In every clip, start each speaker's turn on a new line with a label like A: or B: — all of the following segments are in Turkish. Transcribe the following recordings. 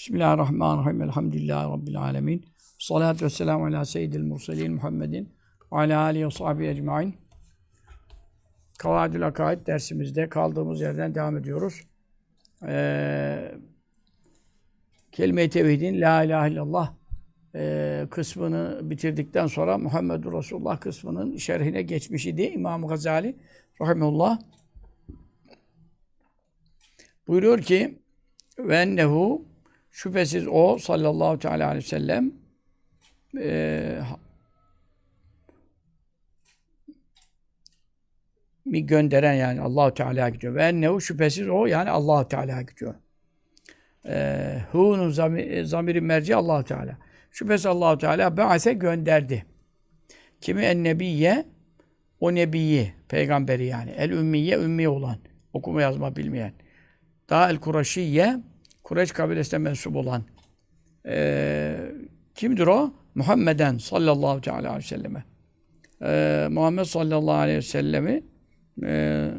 A: Bismillahirrahmanirrahim. Elhamdülillahi Rabbil alemin. Salatu ve selamu ala seyyidil murselin Muhammedin ala alihi ve sahbihi ecmain. Kavadül Akaid dersimizde kaldığımız yerden devam ediyoruz. Ee, Kelime-i Tevhidin La ilahe illallah e, kısmını bitirdikten sonra Muhammedur Resulullah kısmının şerhine geçmiş idi İmam Gazali rahimullah. Buyuruyor ki ve ennehu şüphesiz o sallallahu teala aleyhi ve sellem e, mi gönderen yani Allahu Teala gidiyor. Ve ennehu şüphesiz o yani Allahu Teala gidiyor. E, Hu'nun zamiri, zamiri merci Allahu Teala. Şüphesiz Allahu Teala ba'ase gönderdi. Kimi en nebiye o nebiyi, peygamberi yani. El ümmiye ümmi olan, okuma yazma bilmeyen. Daha el Kureyşiye Kureyş kabilesine mensup olan e, kimdir o? Muhammeden sallallahu teala aleyhi ve selleme. E, Muhammed sallallahu aleyhi ve sellemi e,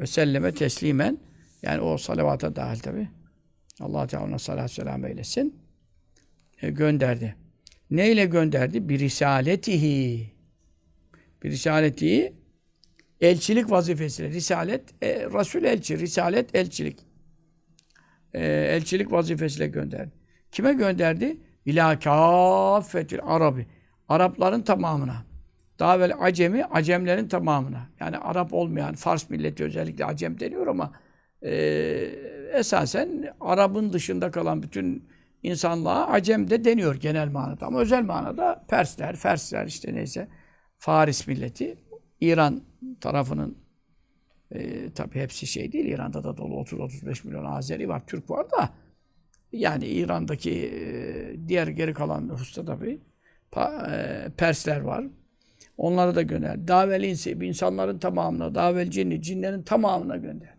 A: ve selleme teslimen yani o salavata dahil tabi. Allah Teala ona salat selam eylesin. E, gönderdi. Neyle gönderdi? Bir risaletihi. Bir risaletihi elçilik vazifesiyle. Risalet, e, Resul elçi, risalet elçilik. E, elçilik vazifesiyle gönderdi. Kime gönderdi? İlâ kâffetil Arabi. Arapların tamamına. Daha evvel Acemi, Acemlerin tamamına. Yani Arap olmayan, Fars milleti özellikle Acem deniyor ama e, esasen Arap'ın dışında kalan bütün insanlığa Acem de deniyor genel manada. Ama özel manada Persler, Fersler işte neyse Faris milleti, İran tarafının e, tabi hepsi şey değil. İran'da da dolu 30-35 milyon Azeri var, Türk var da yani İran'daki e, diğer geri kalan nüfusta tabi e, Persler var. Onları da gönder. Davel insi, insanların tamamına, davel cinni, cinlerin tamamına gönder.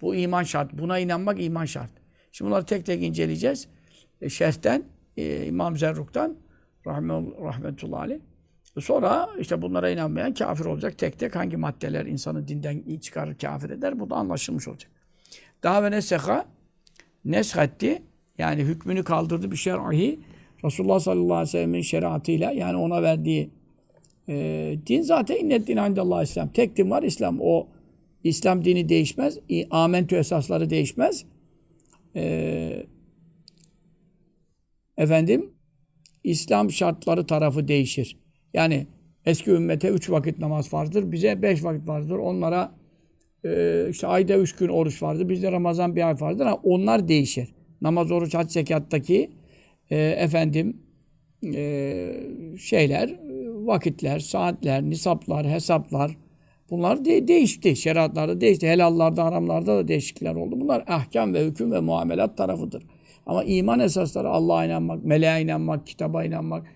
A: Bu iman şart. Buna inanmak iman şart. Şimdi bunları tek tek inceleyeceğiz. E, şerhten, e, İmam Zerruk'tan rahmetullahi aleyh. Sonra işte bunlara inanmayan kafir olacak. Tek tek hangi maddeler insanı dinden çıkarır, kafir eder. Bu da anlaşılmış olacak. Daha ve neseha neshetti. Yani hükmünü kaldırdı bir şer'i. Resulullah sallallahu aleyhi ve sellem'in şeriatıyla yani ona verdiği e, din zaten innet din Allah İslam. Tek din var İslam. O İslam dini değişmez. Amentü esasları değişmez. E, efendim İslam şartları tarafı değişir. Yani eski ümmete üç vakit namaz vardır. Bize beş vakit vardır. Onlara e, işte ayda üç gün oruç vardır. Bizde Ramazan bir ay vardır. Ama onlar değişir. Namaz, oruç, hac, zekattaki e, efendim e, şeyler, vakitler, saatler, nisaplar, hesaplar bunlar de değişti. Şeriatlarda değişti. Helallarda, haramlarda da değişiklikler oldu. Bunlar ahkam ve hüküm ve muamelat tarafıdır. Ama iman esasları Allah'a inanmak, meleğe inanmak, kitaba inanmak,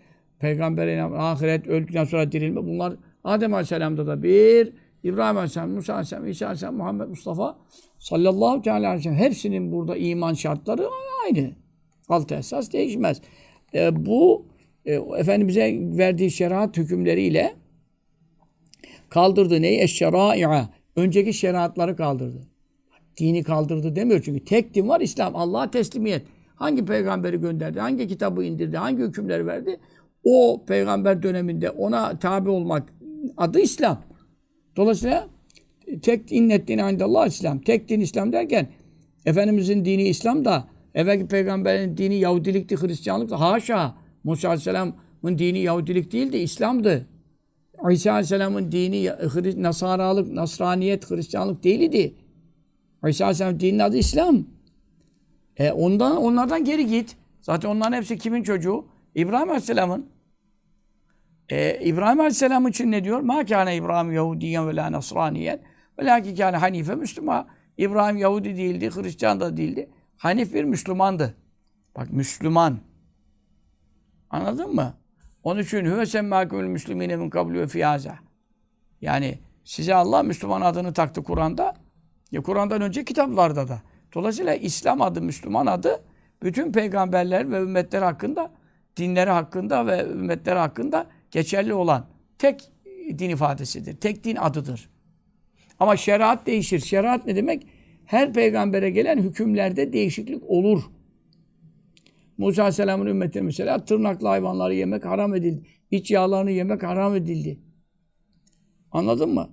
A: peygambere inanmak, ahiret, öldükten sonra dirilme bunlar Adem Aleyhisselam'da da bir, İbrahim Aleyhisselam, Musa Aleyhisselam, İsa Aleyhisselam, Muhammed Mustafa sallallahu aleyhi ve sellem hepsinin burada iman şartları aynı. Altı esas değişmez. E, bu e, Efendimiz'e verdiği şeriat hükümleriyle kaldırdı neyi? Eşşerâ'i'a. Önceki şeriatları kaldırdı. Dini kaldırdı demiyor çünkü tek din var İslam. Allah'a teslimiyet. Hangi peygamberi gönderdi, hangi kitabı indirdi, hangi hükümleri verdi? O peygamber döneminde ona tabi olmak adı İslam. Dolayısıyla tek innet dini Allah İslam. Tek din İslam derken Efendimizin dini İslam da evvelki peygamberin dini Yahudilikti, Hristiyanlıktı. Haşa. Musa Aleyhisselam'ın dini Yahudilik değildi, İslam'dı. İsa Aleyhisselam'ın dini Nasaralık, Nasraniyet, Hristiyanlık değildi. İsa Aleyhisselam'ın dininin adı İslam. E ondan, onlardan geri git. Zaten onların hepsi kimin çocuğu? İbrahim Aleyhisselam'ın. E, İbrahim Aleyhisselam için ne diyor? Ma kâne İbrahim Yahudiyen ve la Nasraniyen ve lâki kâne Hanife Müslüman. İbrahim Yahudi değildi, Hristiyan da değildi. Hanif bir Müslümandı. Bak Müslüman. Anladın mı? Onun için hüve semmâkümül müslümîne min kablu ve. Yani size Allah Müslüman adını taktı Kur'an'da. Ya Kur'an'dan önce kitaplarda da. Dolayısıyla İslam adı, Müslüman adı bütün peygamberler ve ümmetler hakkında, dinleri hakkında ve ümmetler hakkında geçerli olan tek din ifadesidir. Tek din adıdır. Ama şeriat değişir. Şeriat ne demek? Her peygambere gelen hükümlerde değişiklik olur. Musa Aleyhisselam'ın ümmetine mesela tırnaklı hayvanları yemek haram edildi. İç yağlarını yemek haram edildi. Anladın mı?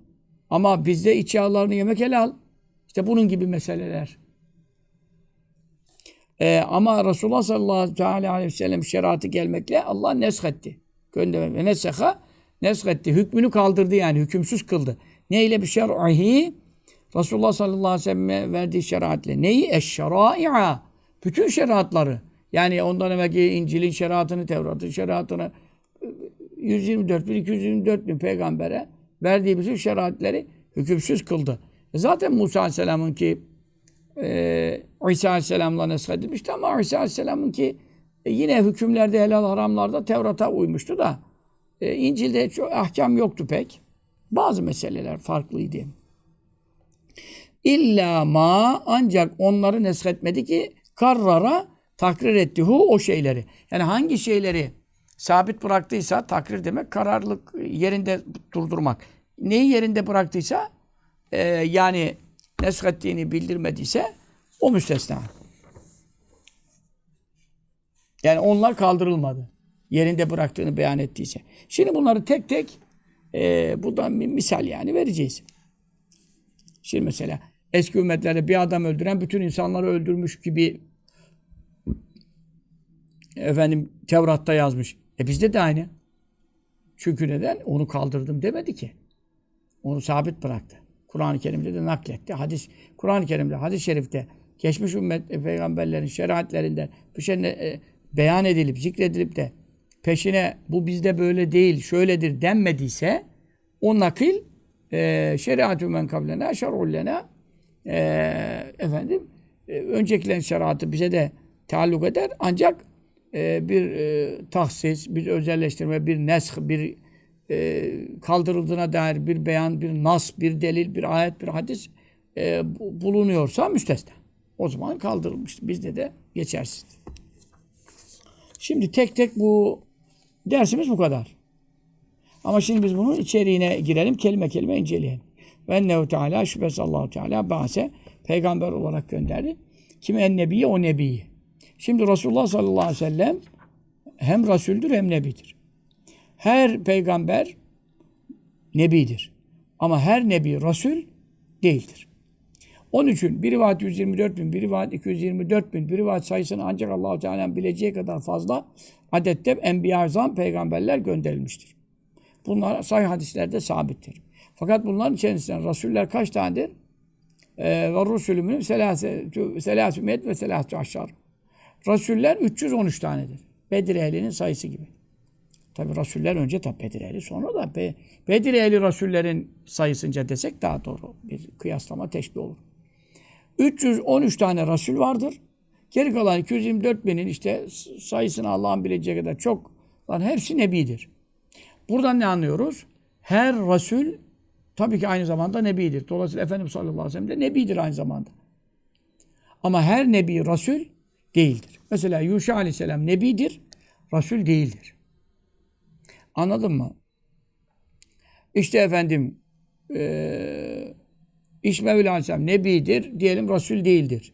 A: Ama bizde iç yağlarını yemek helal. İşte bunun gibi meseleler. Ee, ama Resulullah sallallahu aleyhi ve sellem şeriatı gelmekle Allah neshetti. Gönderme. Ve neseha neshetti. Hükmünü kaldırdı yani. Hükümsüz kıldı. Neyle bir şer'ihi? Resulullah sallallahu aleyhi ve sellem'e verdiği şeriatle. Neyi? Eşşerai'a. Bütün şeriatları. Yani ondan evvelki İncil'in şeriatını, Tevrat'ın şeriatını 124 bin, 224 bin peygambere verdiği bütün şeriatleri hükümsüz kıldı. E zaten Musa Aleyhisselam'ın ki e, İsa Aleyhisselam'la neshedilmişti ama İsa Aleyhisselam'ın ki e, yine hükümlerde, helal haramlarda Tevrat'a uymuştu da e, İncil'de çok ahkam yoktu pek. Bazı meseleler farklıydı. İlla ma ancak onları neshetmedi ki karrara takrir etti hu o şeyleri. Yani hangi şeyleri sabit bıraktıysa takrir demek kararlılık yerinde durdurmak. Neyi yerinde bıraktıysa e, yani neshettiğini bildirmediyse o müstesna. Yani onlar kaldırılmadı. Yerinde bıraktığını beyan ettiyse. Şimdi bunları tek tek e, buradan bir misal yani vereceğiz. Şimdi mesela eski ümmetlerde bir adam öldüren bütün insanları öldürmüş gibi efendim Tevrat'ta yazmış. E bizde de aynı. Çünkü neden? Onu kaldırdım demedi ki. Onu sabit bıraktı. Kur'an-ı Kerim'de de nakletti. Hadis Kur'an-ı Kerim'de, hadis-i şerifte geçmiş ümmet e, peygamberlerin şeriatlerinde bir şey e, beyan edilip, zikredilip de peşine bu bizde böyle değil, şöyledir denmediyse o nakil e, şeriatü men kablena şer'ullena e, efendim e, öncekilerin şeriatı bize de taalluk eder ancak e, bir e, tahsis, bir özelleştirme, bir nesh, bir e, kaldırıldığına dair bir beyan, bir nas, bir delil, bir ayet, bir hadis e, bulunuyorsa müstesna. O zaman kaldırılmıştır. Bizde de geçersiz. Şimdi tek tek bu dersimiz bu kadar. Ama şimdi biz bunun içeriğine girelim. Kelime kelime inceleyelim. Ve ennehu teala şüphesiz allah Teala bahse peygamber olarak gönderdi. Kim en nebiye o nebiyi. Şimdi Resulullah sallallahu aleyhi ve sellem hem Resul'dür hem Nebidir. Her peygamber Nebidir. Ama her Nebi Resul değildir. Onun için bir rivayet 124 bin, bir rivayet 224 bin, bir rivayet sayısını ancak allah Teala'nın bileceği kadar fazla adette enbiya azam peygamberler gönderilmiştir. Bunlar sahih hadislerde sabittir. Fakat bunların içerisinde Resuller kaç tanedir? Ee, ve Resulümün selâsü met ve selâsü aşar. Resuller 313 tanedir. Bedir ehlinin sayısı gibi. Tabi Resuller önce tabi Bedir ehli sonra da Be Bedir ehli Resullerin sayısınca desek daha doğru bir kıyaslama teşbih olur. 313 tane Resul vardır. Geri kalan 224 binin işte sayısını Allah'ın bileceği kadar çok var. Hepsi Nebidir. Buradan ne anlıyoruz? Her Resul tabii ki aynı zamanda Nebidir. Dolayısıyla Efendimiz sallallahu aleyhi ve sellem de Nebidir aynı zamanda. Ama her Nebi Resul değildir. Mesela Yuşa aleyhisselam Nebidir, Resul değildir. Anladın mı? İşte efendim e, İsmail aleyhisselam Nebidir, diyelim Resul değildir.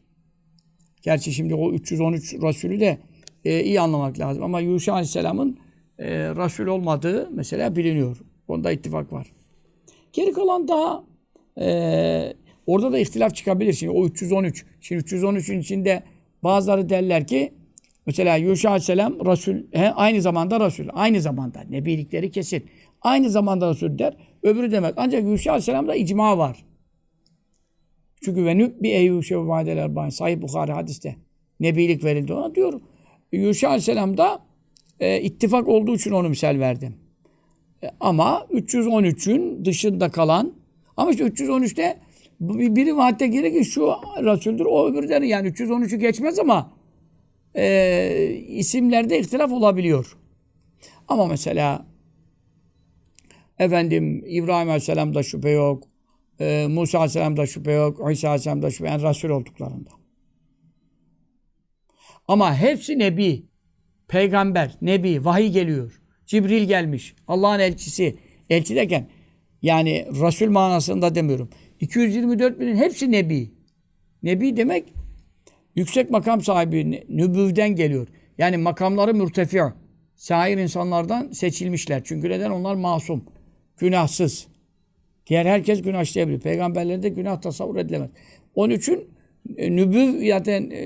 A: Gerçi şimdi o 313 Resulü de e, iyi anlamak lazım. Ama Yuşa aleyhisselamın e, Resul olmadığı mesela biliniyor. Onda ittifak var. Geri kalan daha e, orada da ihtilaf çıkabilir. Şimdi o 313. Şimdi 313'ün içinde bazıları derler ki mesela Yuşa Aleyhisselam Resul, he, aynı zamanda Resul. Aynı zamanda. Nebilikleri kesin. Aynı zamanda Resul der. Öbürü demez. Ancak Yuşa Aleyhisselam'da icma var. Çünkü ve nübbi eyyuşe ve vadeler bayin. Sahih Bukhari hadiste. Nebilik verildi ona diyor. Yuşa Aleyhisselam'da e, ittifak olduğu için onu misal verdim. E, ama 313'ün dışında kalan ama işte 313'te biri vaadde gelir ki şu Resul'dür, o öbürleri yani 313'ü geçmez ama e, isimlerde ihtilaf olabiliyor. Ama mesela efendim İbrahim Aleyhisselam'da şüphe yok, e, Musa Aleyhisselam'da şüphe yok, İsa Aleyhisselam'da şüphe yani Resul olduklarında. Ama hepsi Nebi, peygamber, Nebi, vahiy geliyor. Cibril gelmiş, Allah'ın elçisi. Elçi derken yani Resul manasında demiyorum. 224 binin hepsi Nebi. Nebi demek yüksek makam sahibi, nübüvden geliyor. Yani makamları mürtefi. Sair insanlardan seçilmişler. Çünkü neden? Onlar masum. Günahsız. Diğer herkes günah işleyebilir. Peygamberlerde günah tasavvur edilemez. Onun için e, nübüv zaten e,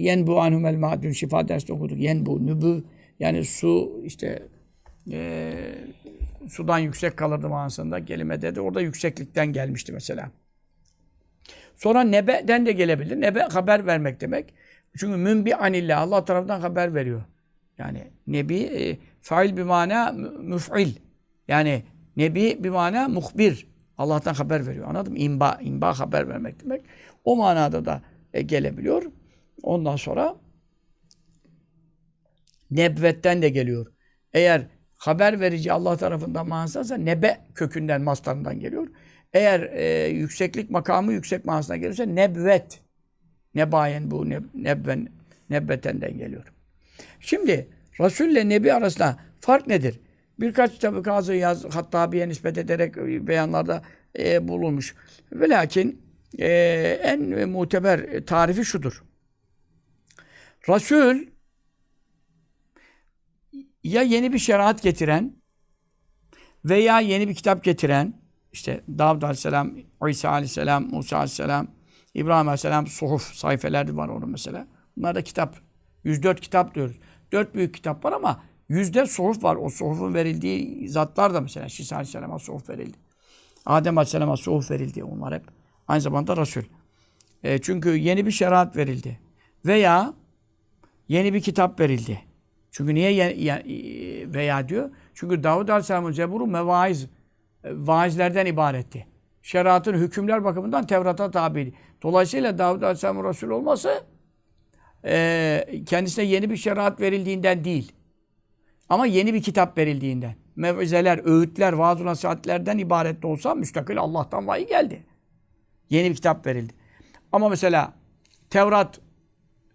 A: yenbu anhumel ma dün şifa dersinde okuduk. Yenbu, nübüv yani su işte e, sudan yüksek kalırdı manasında kelimede de orada yükseklikten gelmişti mesela. Sonra nebe'den de gelebilir. Nebe haber vermek demek. Çünkü münbi anillah Allah tarafından haber veriyor. Yani nebi e, fail bir mana müf'il. Yani nebi bir mana muhbir. Allah'tan haber veriyor. Anladın mı? İmba, imba haber vermek demek. O manada da e, gelebiliyor. Ondan sonra nebvetten de geliyor. Eğer haber verici Allah tarafından manasıysa nebe kökünden, mastarından geliyor. Eğer e, yükseklik makamı yüksek manasına gelirse nebvet. Nebayen bu neb, nebben, nebbetenden geliyor. Şimdi Resul ile Nebi arasında fark nedir? Birkaç tabi Kazı Yaz Hattabi'ye nispet ederek beyanlarda e, bulunmuş. Ve lakin e, en muteber tarifi şudur. Resul ya yeni bir şeriat getiren veya yeni bir kitap getiren işte Davud Aleyhisselam, İsa Aleyhisselam, Musa Aleyhisselam, İbrahim Aleyhisselam suhuf sayfeleri var onun mesela. Bunlar da kitap. 104 kitap diyoruz. Dört büyük kitap var ama yüzde suhuf var. O suhufun verildiği zatlar da mesela Şisa Aleyhisselam'a suhuf verildi. Adem Aleyhisselam'a suhuf verildi. Onlar hep aynı zamanda Resul. E, çünkü yeni bir şeriat verildi. Veya yeni bir kitap verildi. Çünkü niye ye, ye, veya diyor? Çünkü Davud Aleyhisselam'ın Zebur'u mevaiz, vaizlerden ibaretti. Şeriatın hükümler bakımından Tevrat'a tabiydi. Dolayısıyla Davud Aleyhisselam'ın Resul olması e, kendisine yeni bir şeriat verildiğinden değil. Ama yeni bir kitap verildiğinden. Mev'izeler, öğütler, vaaz nasihatlerden ibaret de olsa müstakil Allah'tan vahiy geldi. Yeni bir kitap verildi. Ama mesela Tevrat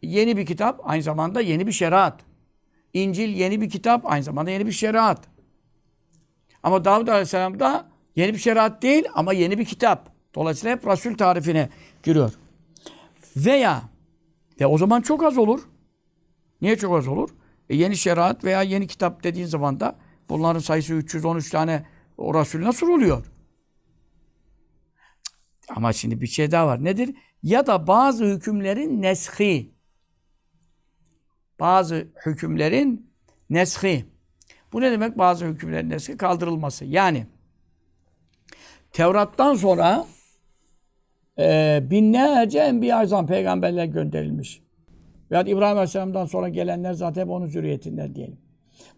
A: yeni bir kitap, aynı zamanda yeni bir şeriat. İncil yeni bir kitap, aynı zamanda yeni bir şeriat. Ama Davud Aleyhisselam da yeni bir şeriat değil ama yeni bir kitap. Dolayısıyla hep Resul tarifine giriyor. Veya ve o zaman çok az olur. Niye çok az olur? E yeni şeriat veya yeni kitap dediğin zaman da bunların sayısı 313 tane o Resul nasıl oluyor? Ama şimdi bir şey daha var. Nedir? Ya da bazı hükümlerin neshi. Bazı hükümlerin neshi. Bu ne demek? Bazı hükümlerin neshi kaldırılması. Yani Tevrat'tan sonra e, binlerce enbiya azam peygamberler gönderilmiş. Veya İbrahim Aleyhisselam'dan sonra gelenler zaten hep onun zürriyetinden diyelim.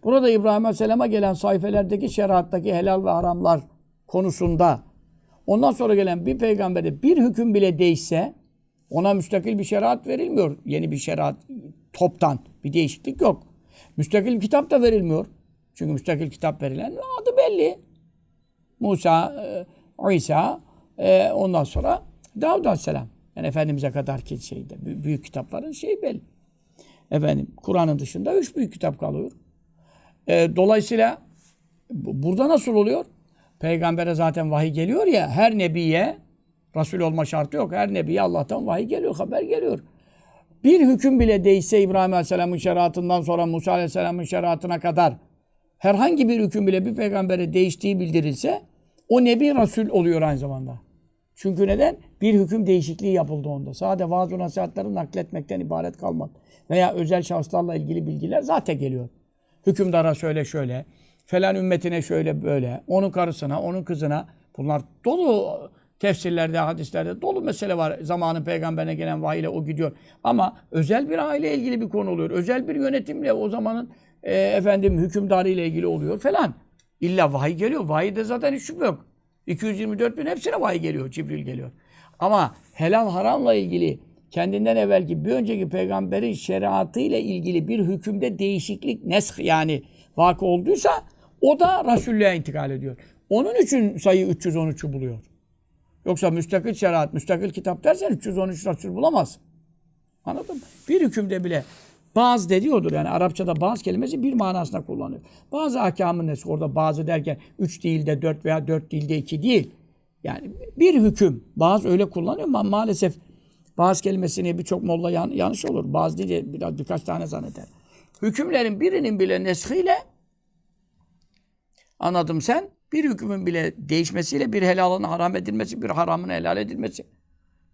A: Burada İbrahim Aleyhisselam'a gelen sayfelerdeki şeriattaki helal ve haramlar konusunda ondan sonra gelen bir peygamberde bir hüküm bile değişse ona müstakil bir şeriat verilmiyor. Yeni bir şeriat toptan bir değişiklik yok. Müstakil bir kitap da verilmiyor. Çünkü müstakil kitap verilen adı belli. Musa, e, İsa, e, ondan sonra Davud Aleyhisselam. Yani Efendimiz'e kadar ki şeyde, büyük kitapların şeyi belli. Efendim, Kur'an'ın dışında üç büyük kitap kalıyor. E, dolayısıyla burada nasıl oluyor? Peygamber'e zaten vahiy geliyor ya, her nebiye Resul olma şartı yok. Her nebiye Allah'tan vahiy geliyor, haber geliyor. Bir hüküm bile değişse İbrahim Aleyhisselam'ın şeriatından sonra Musa Aleyhisselam'ın şeriatına kadar herhangi bir hüküm bile bir peygambere değiştiği bildirilse o nebi Resul oluyor aynı zamanda. Çünkü neden? Bir hüküm değişikliği yapıldı onda. Sadece vaaz nasihatları nakletmekten ibaret kalmadı. Veya özel şahıslarla ilgili bilgiler zaten geliyor. Hükümdara şöyle şöyle, falan ümmetine şöyle böyle, onun karısına, onun kızına. Bunlar dolu tefsirlerde, hadislerde dolu mesele var. Zamanın peygamberine gelen vahiy ile o gidiyor. Ama özel bir aile ilgili bir konu oluyor. Özel bir yönetimle o zamanın e, efendim hükümdarı ile ilgili oluyor falan. İlla vahiy geliyor. Vahiy de zaten hiç şüphe yok. 224 bin hepsine vahiy geliyor, Cibril geliyor. Ama helal haramla ilgili kendinden evvelki bir önceki peygamberin şeriatı ilgili bir hükümde değişiklik nesk yani vakı olduysa o da Resulü'ye intikal ediyor. Onun için sayı 313'ü buluyor. Yoksa müstakil şeriat, müstakil kitap dersen 313 Resul bulamaz. Anladın mı? Bir hükümde bile bazı dediyordur yani Arapçada bazı kelimesi bir manasında kullanıyor. Bazı ahkamın nesi orada bazı derken üç değil de dört veya dört değil de iki değil. Yani bir hüküm. Bazı öyle kullanıyor ama maalesef bazı kelimesini birçok molla yan, yanlış olur. Bazı de biraz birkaç tane zanneder. hükümlerin birinin bile neshiyle anladım sen bir hükmün bile değişmesiyle bir helalın haram edilmesi, bir haramın helal edilmesi,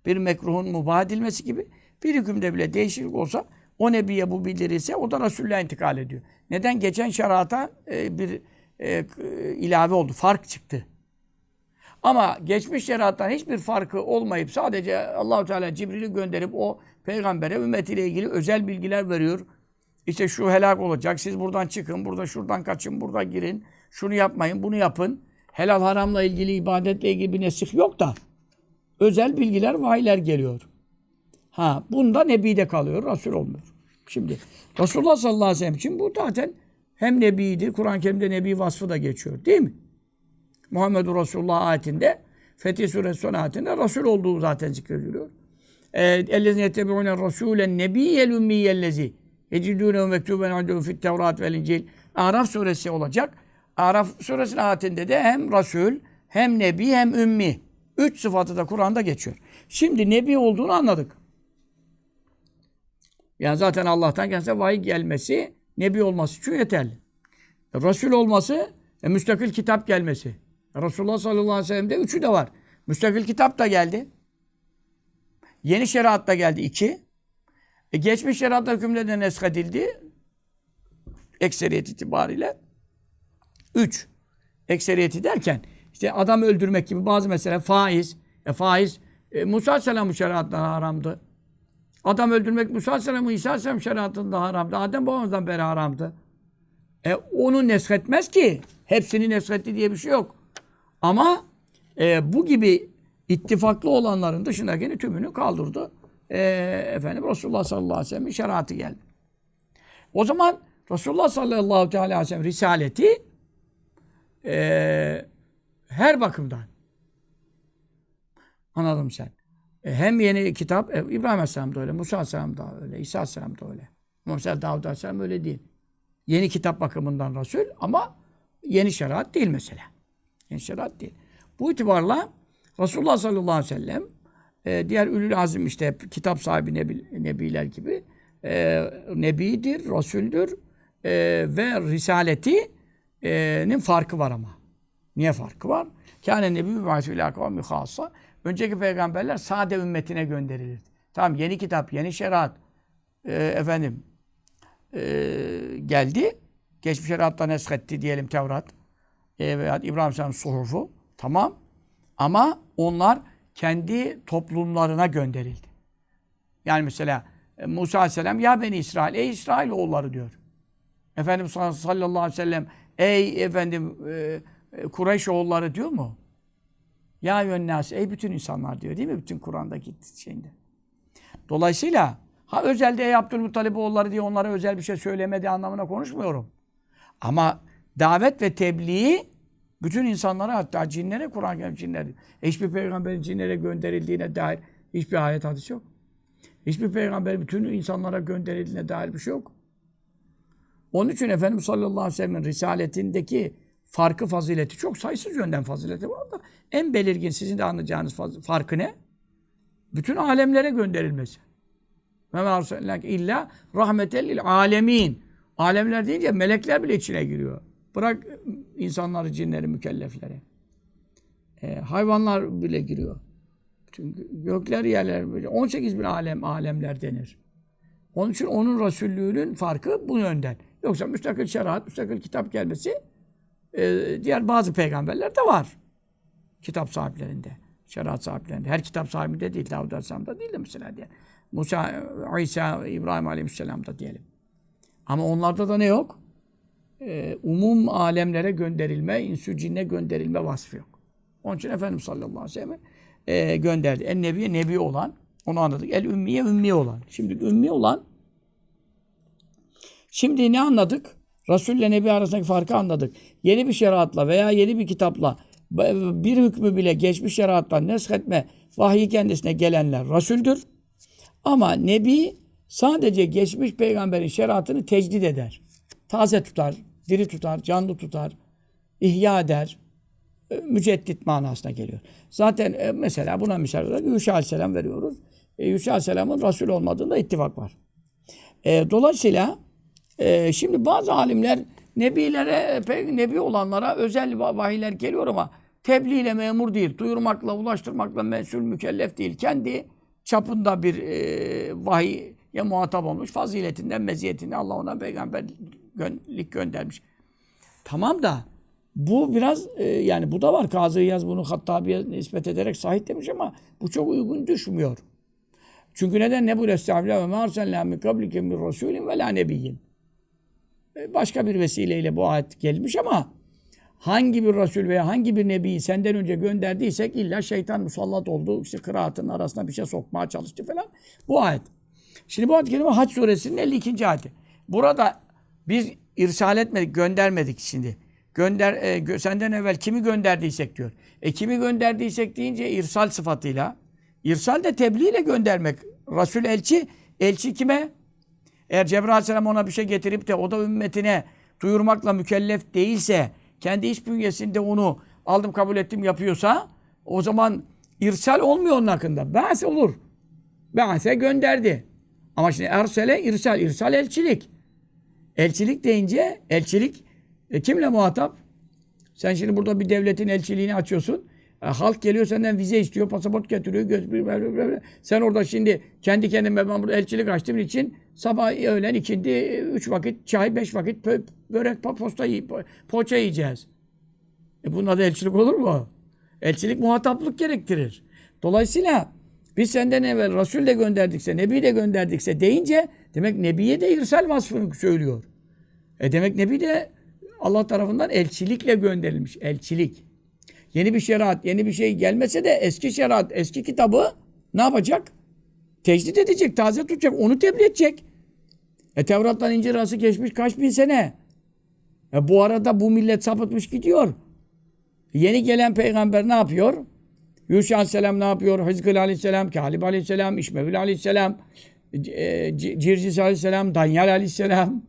A: bir mekruhun mubah edilmesi gibi bir hükümde bile değişiklik olsa o nebiye bu bildirilse o da Resulullah intikal ediyor. Neden? Geçen şerata e, bir e, ilave oldu. Fark çıktı. Ama geçmiş şeriattan hiçbir farkı olmayıp sadece Allahu Teala Cibril'i gönderip o peygambere ümmetiyle ilgili özel bilgiler veriyor. İşte şu helak olacak. Siz buradan çıkın, burada şuradan kaçın, burada girin. Şunu yapmayın, bunu yapın. Helal haramla ilgili, ibadetle ilgili bir nesih yok da özel bilgiler, vahiyler geliyor. Ha, bunda Nebi'de kalıyor, Resul olmuyor. Şimdi Resulullah sallallahu aleyhi ve sellem için bu zaten hem Nebi'dir, Kur'an-ı Kerim'de Nebi vasfı da geçiyor. Değil mi? Muhammedur Resulullah ayetinde, Fetih Suresi son ayetinde Resul olduğu zaten zikrediliyor. اَلَّذِينَ يَتَّبِعُونَ الرَّسُولَ النَّبِيَّ الْاُمِّيَّ الَّذِي يَجِدُونَهُ مَكْتُوبًا عَنْدَهُمْ فِي التَّوْرَاتِ وَالْاِنْجِيلِ Araf suresi olacak. Araf suresinin ayetinde de hem Resul, hem Nebi, hem Ümmi. Üç sıfatı da Kur'an'da geçiyor. Şimdi Nebi olduğunu anladık. Yani zaten Allah'tan kendisine vahiy gelmesi, Nebi olması için yeterli. E, Resul olması, e, müstakil kitap gelmesi. E, Resulullah sallallahu aleyhi ve sellem'de üçü de var. Müstakil kitap da geldi. Yeni şeriat da geldi iki. E, geçmiş şeriatla hükümleri de neshedildi. Ekseriyet itibariyle. Üç. Ekseriyeti derken işte adam öldürmek gibi bazı mesele faiz. E, faiz e, Musa Aleyhisselam'ın şeriatında haramdı. Adam öldürmek Musa Aleyhisselam'ın İsa Aleyhisselam şeriatında haramdı. Adem babamızdan beri haramdı. E, onu neshetmez ki. Hepsini neshetti diye bir şey yok. Ama e, bu gibi ittifaklı olanların dışındakini tümünü kaldırdı. E, efendim Resulullah sallallahu aleyhi ve sellem'in şeriatı geldi. O zaman Resulullah sallallahu aleyhi ve sellem risaleti e, her bakımdan anladım sen. E, hem yeni kitap, e, İbrahim Aleyhisselam da öyle, Musa Aleyhisselam da öyle, İsa Aleyhisselam da öyle. Mesela Davud Aleyhisselam öyle değil. Yeni kitap bakımından Resul ama yeni şeriat değil mesela. Yeni şeriat değil. Bu itibarla Resulullah sallallahu aleyhi ve sellem e, diğer ülül azim işte kitap sahibi nebi, nebiler gibi e, nebidir, Resul'dür e, ve risaletinin farkı var ama. Niye farkı var? Kâne nebi mübâsî kavmi hâssa. Önceki peygamberler sade ümmetine gönderilirdi. Tamam yeni kitap, yeni şeriat e, efendim e, geldi. Geçmiş şeriattan eshetti diyelim Tevrat. E, veya İbrahim Aleyhisselam suhufu. Tamam. Ama onlar kendi toplumlarına gönderildi. Yani mesela e, Musa Aleyhisselam ya beni İsrail, ey İsrail oğulları diyor. Efendimiz sallallahu aleyhi ve sellem ey efendim e, e Kureyş oğulları diyor mu? Ya yönnas ey bütün insanlar diyor değil mi? Bütün Kur'an'daki şeyinde. Dolayısıyla ha özelde ey Abdülmuttalip oğulları diye onlara özel bir şey söylemedi anlamına konuşmuyorum. Ama davet ve tebliği bütün insanlara hatta cinlere Kur'an gelmiş cinler. Hiçbir peygamberin cinlere gönderildiğine dair hiçbir ayet hadis yok. Hiçbir peygamberin bütün insanlara gönderildiğine dair bir şey yok. Onun için Efendimiz sallallahu aleyhi ve sellem'in risaletindeki farkı fazileti çok sayısız yönden fazileti var da en belirgin sizin de anlayacağınız farkı ne? Bütün alemlere gönderilmesi. Ve illa rahmetellil alemin. Alemler deyince melekler bile içine giriyor. Bırak insanları, cinleri, mükellefleri. E, hayvanlar bile giriyor. Çünkü gökler, yerler böyle 18 bin alem, alemler denir. Onun için onun Resullüğünün farkı bu yönden. Yoksa müstakil şeriat, müstakil kitap gelmesi e, diğer bazı peygamberler de var. Kitap sahiplerinde, şeriat sahiplerinde. Her kitap sahibinde değil, Davud Aleyhisselam'da değil de mesela diye. Musa, İsa, İbrahim Aleyhisselam'da diyelim. Ama onlarda da ne yok? Ee, umum alemlere gönderilme, insü cinne gönderilme vasfı yok. Onun için Efendimiz sallallahu aleyhi ve sellem e, gönderdi. En nebi, nebi olan, onu anladık. El ümmiye, ümmi olan. Şimdi ümmi olan, şimdi ne anladık? Resul ile Nebi arasındaki farkı anladık. Yeni bir şeriatla veya yeni bir kitapla bir hükmü bile geçmiş şeriattan neshetme vahiy kendisine gelenler Resul'dür. Ama Nebi sadece geçmiş peygamberin şeriatını tecdid eder. Taze tutar, diri tutar, canlı tutar, ihya eder. E, müceddit manasına geliyor. Zaten e, mesela buna misal olarak Yuşa Aleyhisselam veriyoruz. E, Yuşa Aleyhisselam'ın Resul olmadığında ittifak var. dolayısıyla Ee, şimdi bazı alimler nebilere, nebi olanlara özel va- vahiyler geliyor ama tebliğ ile memur değil, duyurmakla, ulaştırmakla mesul mükellef değil. Kendi çapında bir e, vahiye muhatap olmuş. Faziletinden, meziyetinden Allah ona peygamberlik göndermiş. Tamam da bu biraz e, yani bu da var. Kazı Yaz bunu Hattabi'ye nispet ederek sahih demiş ama bu çok uygun düşmüyor. Çünkü neden? Ne bu Estağfirullah ve ma arsalna min kablike min rasulin ve la nebiyyin. E, Başka bir vesileyle bu ayet gelmiş ama hangi bir Resul veya hangi bir Nebiyi senden önce gönderdiysek illa şeytan musallat oldu. İşte kıraatın arasına bir şey sokmaya çalıştı falan. Bu ayet. Şimdi bu ayet kelime Hac suresinin 52. ayeti. Burada biz irsal etmedik, göndermedik şimdi. Gönder, e, gö- senden evvel kimi gönderdiysek diyor. E kimi gönderdiysek deyince irsal sıfatıyla. İrsal de tebliğ ile göndermek. Resul elçi, elçi kime? Eğer Cebrail Aleyhisselam ona bir şey getirip de o da ümmetine duyurmakla mükellef değilse, kendi iş bünyesinde onu aldım kabul ettim yapıyorsa, o zaman irsal olmuyor onun hakkında. Ba'se olur. Ba'se gönderdi. Ama şimdi ersele irsal. irsal elçilik. Elçilik deyince elçilik e, kimle muhatap? Sen şimdi burada bir devletin elçiliğini açıyorsun. E, halk geliyor senden vize istiyor, pasaport getiriyor, götürüyor, böyle, böyle. Sen orada şimdi kendi kendime ben burada elçilik açtığım için sabah, öğlen, ikindi, e, üç vakit çay, beş vakit pö- börek, po- posta yiyip, po- poğaça yiyeceğiz. E bunun adı elçilik olur mu? Elçilik muhataplık gerektirir. Dolayısıyla biz senden evvel Resul de gönderdikse, Nebi de gönderdikse deyince demek Nebiye de irsal vasfını söylüyor. E demek Nebi de Allah tarafından elçilikle gönderilmiş. Elçilik. Yeni bir şeriat, yeni bir şey gelmese de eski şeriat, eski kitabı ne yapacak? Tecdit edecek, taze tutacak, onu tebliğ edecek. E Tevrat'tan İncil arası geçmiş kaç bin sene. E bu arada bu millet sapıtmış gidiyor. Yeni gelen peygamber ne yapıyor? Yuşa Aleyhisselam ne yapıyor? Hızkıl Aleyhisselam, Kalib Aleyhisselam, İşmevül Aleyhisselam, e, Circis Aleyhisselam, Danyal Aleyhisselam.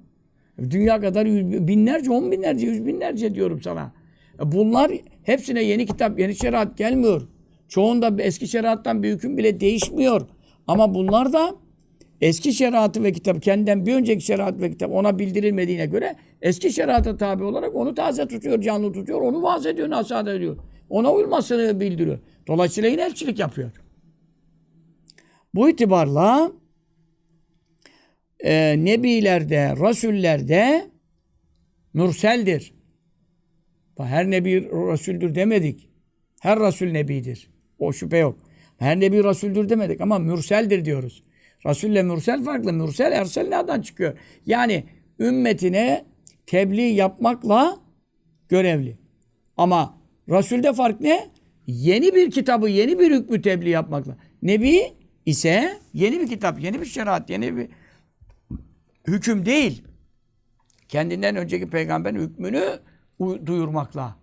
A: Dünya kadar yüz, binlerce, on binlerce, yüz binlerce diyorum sana. E Bunlar hepsine yeni kitap, yeni şeriat gelmiyor. Çoğunda eski şeriattan bir hüküm bile değişmiyor. Ama bunlar da eski şeriatı ve kitap, kendinden bir önceki şeriat ve kitap ona bildirilmediğine göre eski şeriata tabi olarak onu taze tutuyor, canlı tutuyor, onu vaaz ediyor, nasihat ediyor. Ona uymasını bildiriyor. Dolayısıyla yine elçilik yapıyor. Bu itibarla e, nebilerde, rasullerde mürseldir. Her nebi rasuldür demedik. Her rasul nebidir. O şüphe yok. Her nebi rasuldür demedik ama mürseldir diyoruz. Rasulle mürsel farklı. Mürsel ersel nereden çıkıyor? Yani ümmetine tebliğ yapmakla görevli. Ama Rasulde fark ne? Yeni bir kitabı, yeni bir hükmü tebliğ yapmakla. Nebi ise yeni bir kitap, yeni bir şeriat, yeni bir hüküm değil. Kendinden önceki peygamberin hükmünü duyurmakla.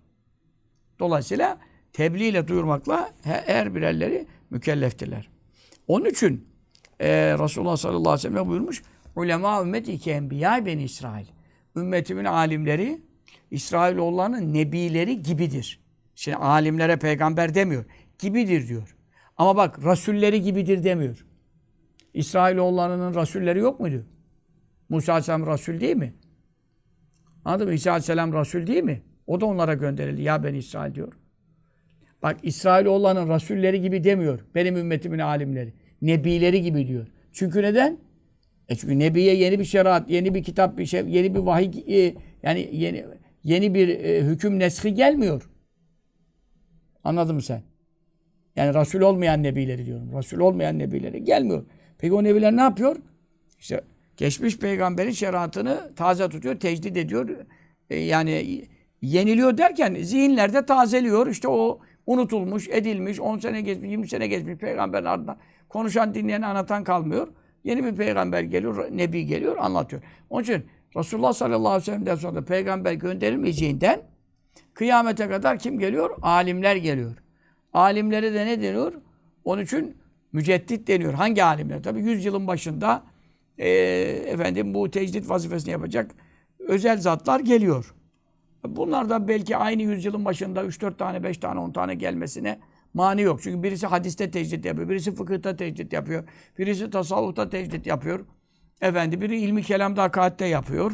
A: Dolayısıyla tebliğ ile duyurmakla he- her birerleri mükelleftirler. Onun için e, Resulullah sallallahu aleyhi ve sellem buyurmuş ulema ümmeti ki enbiya beni İsrail. Ümmetimin alimleri İsrailoğullarının nebileri gibidir. Şimdi alimlere peygamber demiyor. Gibidir diyor. Ama bak rasulleri gibidir demiyor. İsrailoğullarının rasulleri yok muydu? Musa Aleyhisselam Resul değil mi? Anladın mı? İsa Aleyhisselam Resul değil mi? O da onlara gönderildi. Ya ben İsrail diyor. Bak İsrailoğullarının Rasulleri gibi demiyor. Benim ümmetimin alimleri. Nebileri gibi diyor. Çünkü neden? E çünkü Nebiye yeni bir şeriat, yeni bir kitap, bir şey, yeni bir vahiy, e, yani yeni yeni bir e, hüküm neshi gelmiyor. Anladın mı sen? Yani Resul olmayan nebileri diyorum. Resul olmayan nebileri gelmiyor. Peki o nebiler ne yapıyor? İşte geçmiş peygamberin şeriatını taze tutuyor, tecdit ediyor. E, yani yeniliyor derken zihinlerde tazeliyor. İşte o unutulmuş, edilmiş, 10 sene geçmiş, 20 sene geçmiş peygamberin ardından konuşan, dinleyen, anlatan kalmıyor. Yeni bir peygamber geliyor, nebi geliyor, anlatıyor. Onun için Resulullah sallallahu aleyhi ve sellem'den sonra peygamber gönderilmeyeceğinden kıyamete kadar kim geliyor? Alimler geliyor. Alimlere de ne deniyor? Onun için müceddit deniyor. Hangi alimler? Tabii 100 yılın başında e, efendim bu tecdit vazifesini yapacak özel zatlar geliyor. Bunlar da belki aynı yüzyılın başında 3-4 tane, 5 tane, 10 tane gelmesine mani yok. Çünkü birisi hadiste tecdit yapıyor, birisi fıkıhta tecdit yapıyor, birisi tasavvufta tecdit yapıyor. Efendi biri ilmi kelamda hakikatte yapıyor.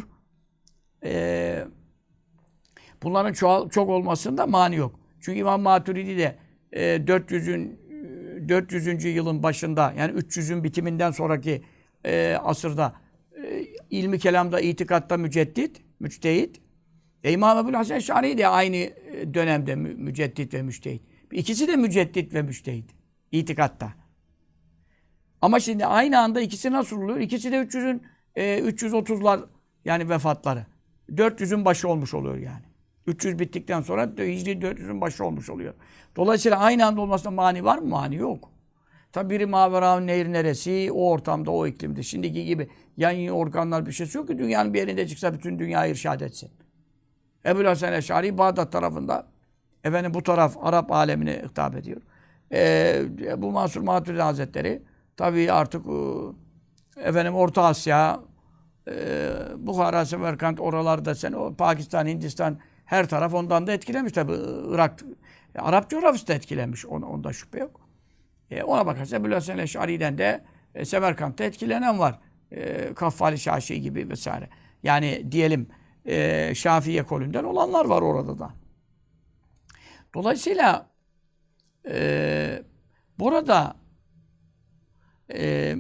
A: Ee, bunların çoğal, çok olmasında mani yok. Çünkü İmam Maturidi de e, 400'ün 400. yılın başında yani 300'ün bitiminden sonraki e, asırda e, ilmi kelamda, itikatta müceddit, müçtehit. E, İmam Ebu'l Hasan Şari de aynı e, dönemde mü, müceddit ve müçtehit. İkisi de müceddit ve müçtehit. itikatta. Ama şimdi aynı anda ikisi nasıl oluyor? İkisi de 300'ün e, 330'lar yani vefatları. 400'ün başı olmuş oluyor yani. 300 bittikten sonra Hicri 400'ün başı olmuş oluyor. Dolayısıyla aynı anda olmasına mani var mı? Mani yok. Tabi biri Mavera Nehir neresi? O ortamda, o iklimde. Şimdiki gibi yan organlar bir şey yok ki dünyanın bir yerinde çıksa bütün dünyayı irşad etsin. Ebu Hasan Eşari Bağdat tarafında efendim bu taraf Arap alemine hitap ediyor. Ee, bu Mansur Maturidi Hazretleri tabii artık e, efendim Orta Asya e, Bukhara, Semerkant oralarda sen o Pakistan, Hindistan her taraf ondan da etkilenmiş tabii Irak Arap coğrafyası da etkilenmiş. Onda şüphe yok. E, ona bakarsa Ebu Hasan Eşari'den de e, Semerkant'ta etkilenen var. E, Kaffali Şaşi gibi vesaire. Yani diyelim e, Şafii ekolünden olanlar var orada da. Dolayısıyla e, burada e,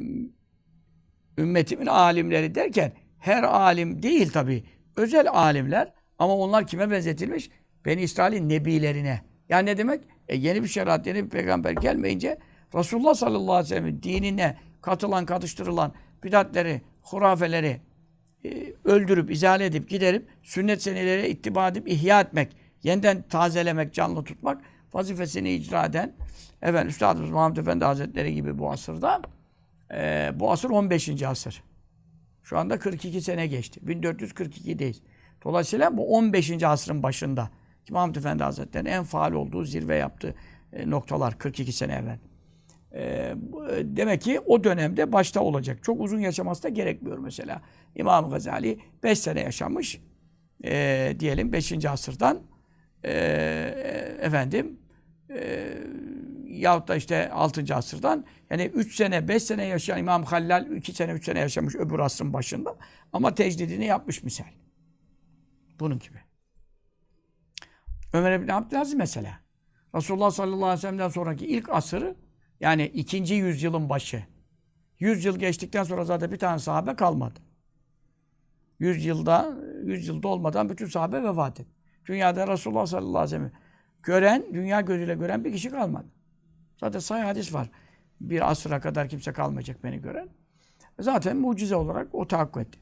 A: ümmetimin alimleri derken her alim değil tabi. Özel alimler ama onlar kime benzetilmiş? Beni İsrail'in nebilerine. Yani ne demek? E, yeni bir şeriat, yeni bir peygamber gelmeyince Resulullah sallallahu aleyhi ve sellem'in dinine katılan, katıştırılan bidatleri, hurafeleri e, öldürüp, izale edip, giderip, sünnet senelere ittiba edip, ihya etmek, yeniden tazelemek, canlı tutmak vazifesini icra eden efendim, Üstadımız Muhammed Efendi Hazretleri gibi bu asırda e, bu asır 15. asır. Şu anda 42 sene geçti. 1442'deyiz. Dolayısıyla bu 15. asrın başında Muhammed Efendi Hazretleri'nin en faal olduğu, zirve yaptığı e, noktalar 42 sene evvel. E, demek ki o dönemde başta olacak. Çok uzun yaşaması da gerekmiyor mesela. İmam Gazali 5 sene yaşamış. E, diyelim 5. asırdan e, efendim e, yahut da işte 6. asırdan yani 3 sene 5 sene yaşayan İmam Hallal 2 sene 3 sene yaşamış öbür asrın başında ama tecdidini yapmış misal. Bunun gibi. Ömer bin Abdülaziz mesela. Resulullah sallallahu aleyhi ve sellem'den sonraki ilk asırı yani ikinci yüzyılın başı. Yüz yıl geçtikten sonra zaten bir tane sahabe kalmadı. Yüz yılda, yüz yılda olmadan bütün sahabe vefat etti. Dünyada Resulullah sallallahu aleyhi ve sellem'i gören, dünya gözüyle gören bir kişi kalmadı. Zaten sahih hadis var. Bir asıra kadar kimse kalmayacak beni gören. Zaten mucize olarak o tahakkuk etti.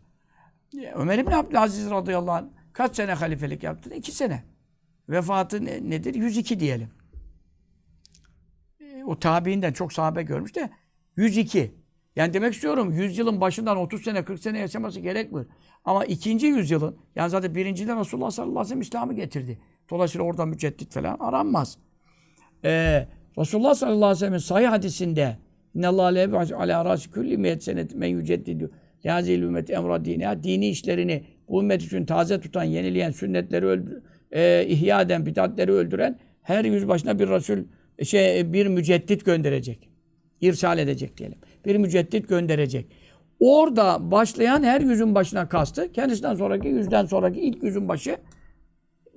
A: Ömer İbni Abdülaziz radıyallahu anh kaç sene halifelik yaptı? İki sene. Vefatı ne, nedir? 102 diyelim. O tabiinden çok sahabe görmüş de 102. Yani demek istiyorum 100 yılın başından 30 sene 40 sene yaşaması gerekmiyor. Ama ikinci yüzyılın yani zaten birincide Resulullah sallallahu aleyhi ve sellem İslam'ı getirdi. Dolayısıyla orada müceddit falan aranmaz. Ee, Resulullah sallallahu aleyhi ve sellem'in sahih hadisinde İnnallâhe lebe alâ râsi külli miyet senet men yüceddidü lâzîl ümmeti emra dînâ dini işlerini bu ümmet için taze tutan, yenileyen, sünnetleri öldür, e, ihya eden, bidatleri öldüren her yüz başına bir Resul şey bir müceddit gönderecek. İrsal edecek diyelim. Bir müceddit gönderecek. Orada başlayan her yüzün başına kastı. Kendisinden sonraki yüzden sonraki ilk yüzün başı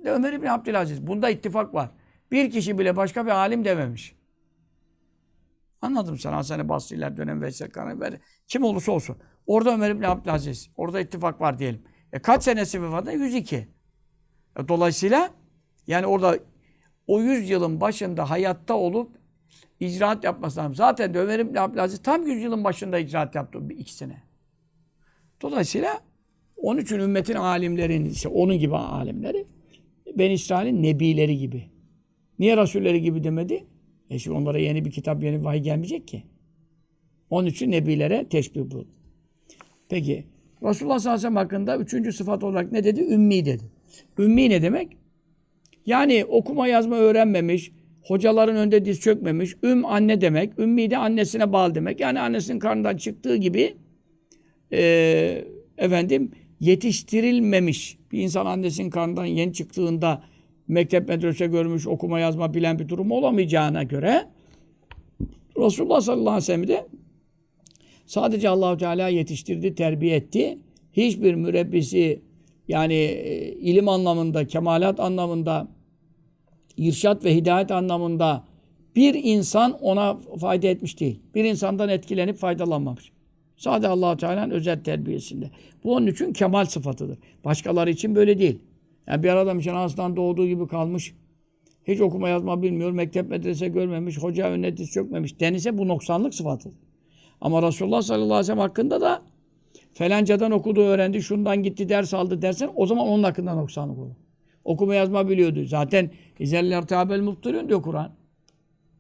A: Ömer İbni Abdülaziz. Bunda ittifak var. Bir kişi bile başka bir alim dememiş. Anladım sen Hasan-ı Basri'ler dönem Veysel Karaber. Kim olursa olsun. Orada Ömer İbni Abdülaziz. Orada ittifak var diyelim. E kaç senesi vefatında? 102. E dolayısıyla yani orada o 100 yılın başında hayatta olup icraat yapması lazım. Zaten de Ömer İbni Abdülaziz tam 100 yılın başında icraat yaptı. Bir, iki sene. Dolayısıyla onun için ümmetin alimlerin, işte onun gibi alimleri Ben İsrail'in nebileri gibi. Niye rasulleri gibi demedi? E şimdi onlara yeni bir kitap, yeni bir vahiy gelmeyecek ki. Onun için nebilere teşbih bu. Peki Resulullah sallallahu aleyhi ve sellem hakkında üçüncü sıfat olarak ne dedi? Ümmi dedi. Ümmi ne demek? Yani okuma yazma öğrenmemiş, hocaların önünde diz çökmemiş. Üm anne demek. Ümmi de annesine bağlı demek. Yani annesinin karnından çıktığı gibi e, efendim yetiştirilmemiş. Bir insan annesinin karnından yeni çıktığında mektep medrese görmüş, okuma yazma bilen bir durum olamayacağına göre Resulullah sallallahu aleyhi ve sellem de Sadece Allahu Teala yetiştirdi, terbiye etti. Hiçbir mürebbisi yani e, ilim anlamında, kemalat anlamında, irşat ve hidayet anlamında bir insan ona fayda etmiş değil. Bir insandan etkilenip faydalanmamış. Sadece allah Teala'nın özel terbiyesinde. Bu onun için kemal sıfatıdır. Başkaları için böyle değil. Yani bir adam için anasından doğduğu gibi kalmış. Hiç okuma yazma bilmiyor. Mektep medrese görmemiş. Hoca önüne diz çökmemiş. Denise bu noksanlık sıfatıdır. Ama Resulullah sallallahu aleyhi ve sellem hakkında da felancadan okudu, öğrendi, şundan gitti, ders aldı dersen o zaman onun hakkında noksanlık olur. Okuma yazma biliyordu. Zaten İzeller tabel muftirun diyor Kur'an.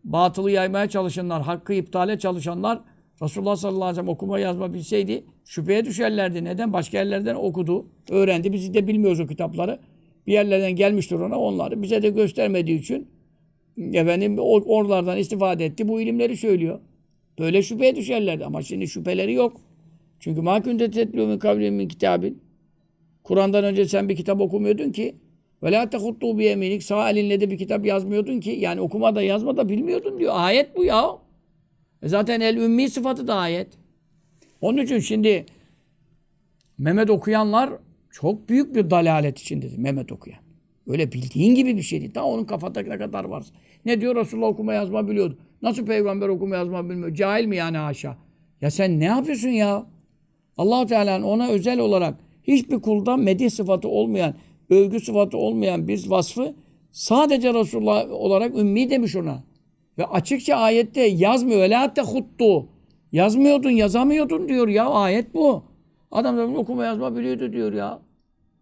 A: Batılı yaymaya çalışanlar, hakkı iptale çalışanlar Resulullah sallallahu aleyhi ve sellem okuma yazma bilseydi şüpheye düşerlerdi. Neden? Başka yerlerden okudu, öğrendi. Biz de bilmiyoruz o kitapları. Bir yerlerden gelmiştir ona onları. Bize de göstermediği için efendim oralardan istifade etti. Bu ilimleri söylüyor. Böyle şüpheye düşerlerdi. Ama şimdi şüpheleri yok. Çünkü ma kunte tetlu min kavlin min kitabin. Kur'an'dan önce sen bir kitap okumuyordun ki ve la tehuttu bi yeminik sağ elinle de bir kitap yazmıyordun ki yani okuma da yazma da bilmiyordun diyor. Ayet bu ya. E zaten el ümmi sıfatı da ayet. Onun için şimdi Mehmet okuyanlar çok büyük bir dalalet içindedir Mehmet okuyan. Öyle bildiğin gibi bir şey değil. Daha onun kafada ne kadar varsa. Ne diyor Resulullah okuma yazma biliyordu. Nasıl peygamber okuma yazma bilmiyor? Cahil mi yani haşa? Ya sen ne yapıyorsun ya? allah Teala'nın ona özel olarak hiçbir kulda medih sıfatı olmayan, övgü sıfatı olmayan bir vasfı sadece Resulullah olarak ümmi demiş ona. Ve açıkça ayette yazmıyor. La tehuttu. Yazmıyordun, yazamıyordun diyor ya. Ayet bu. Adam da okuma yazma biliyordu diyor ya.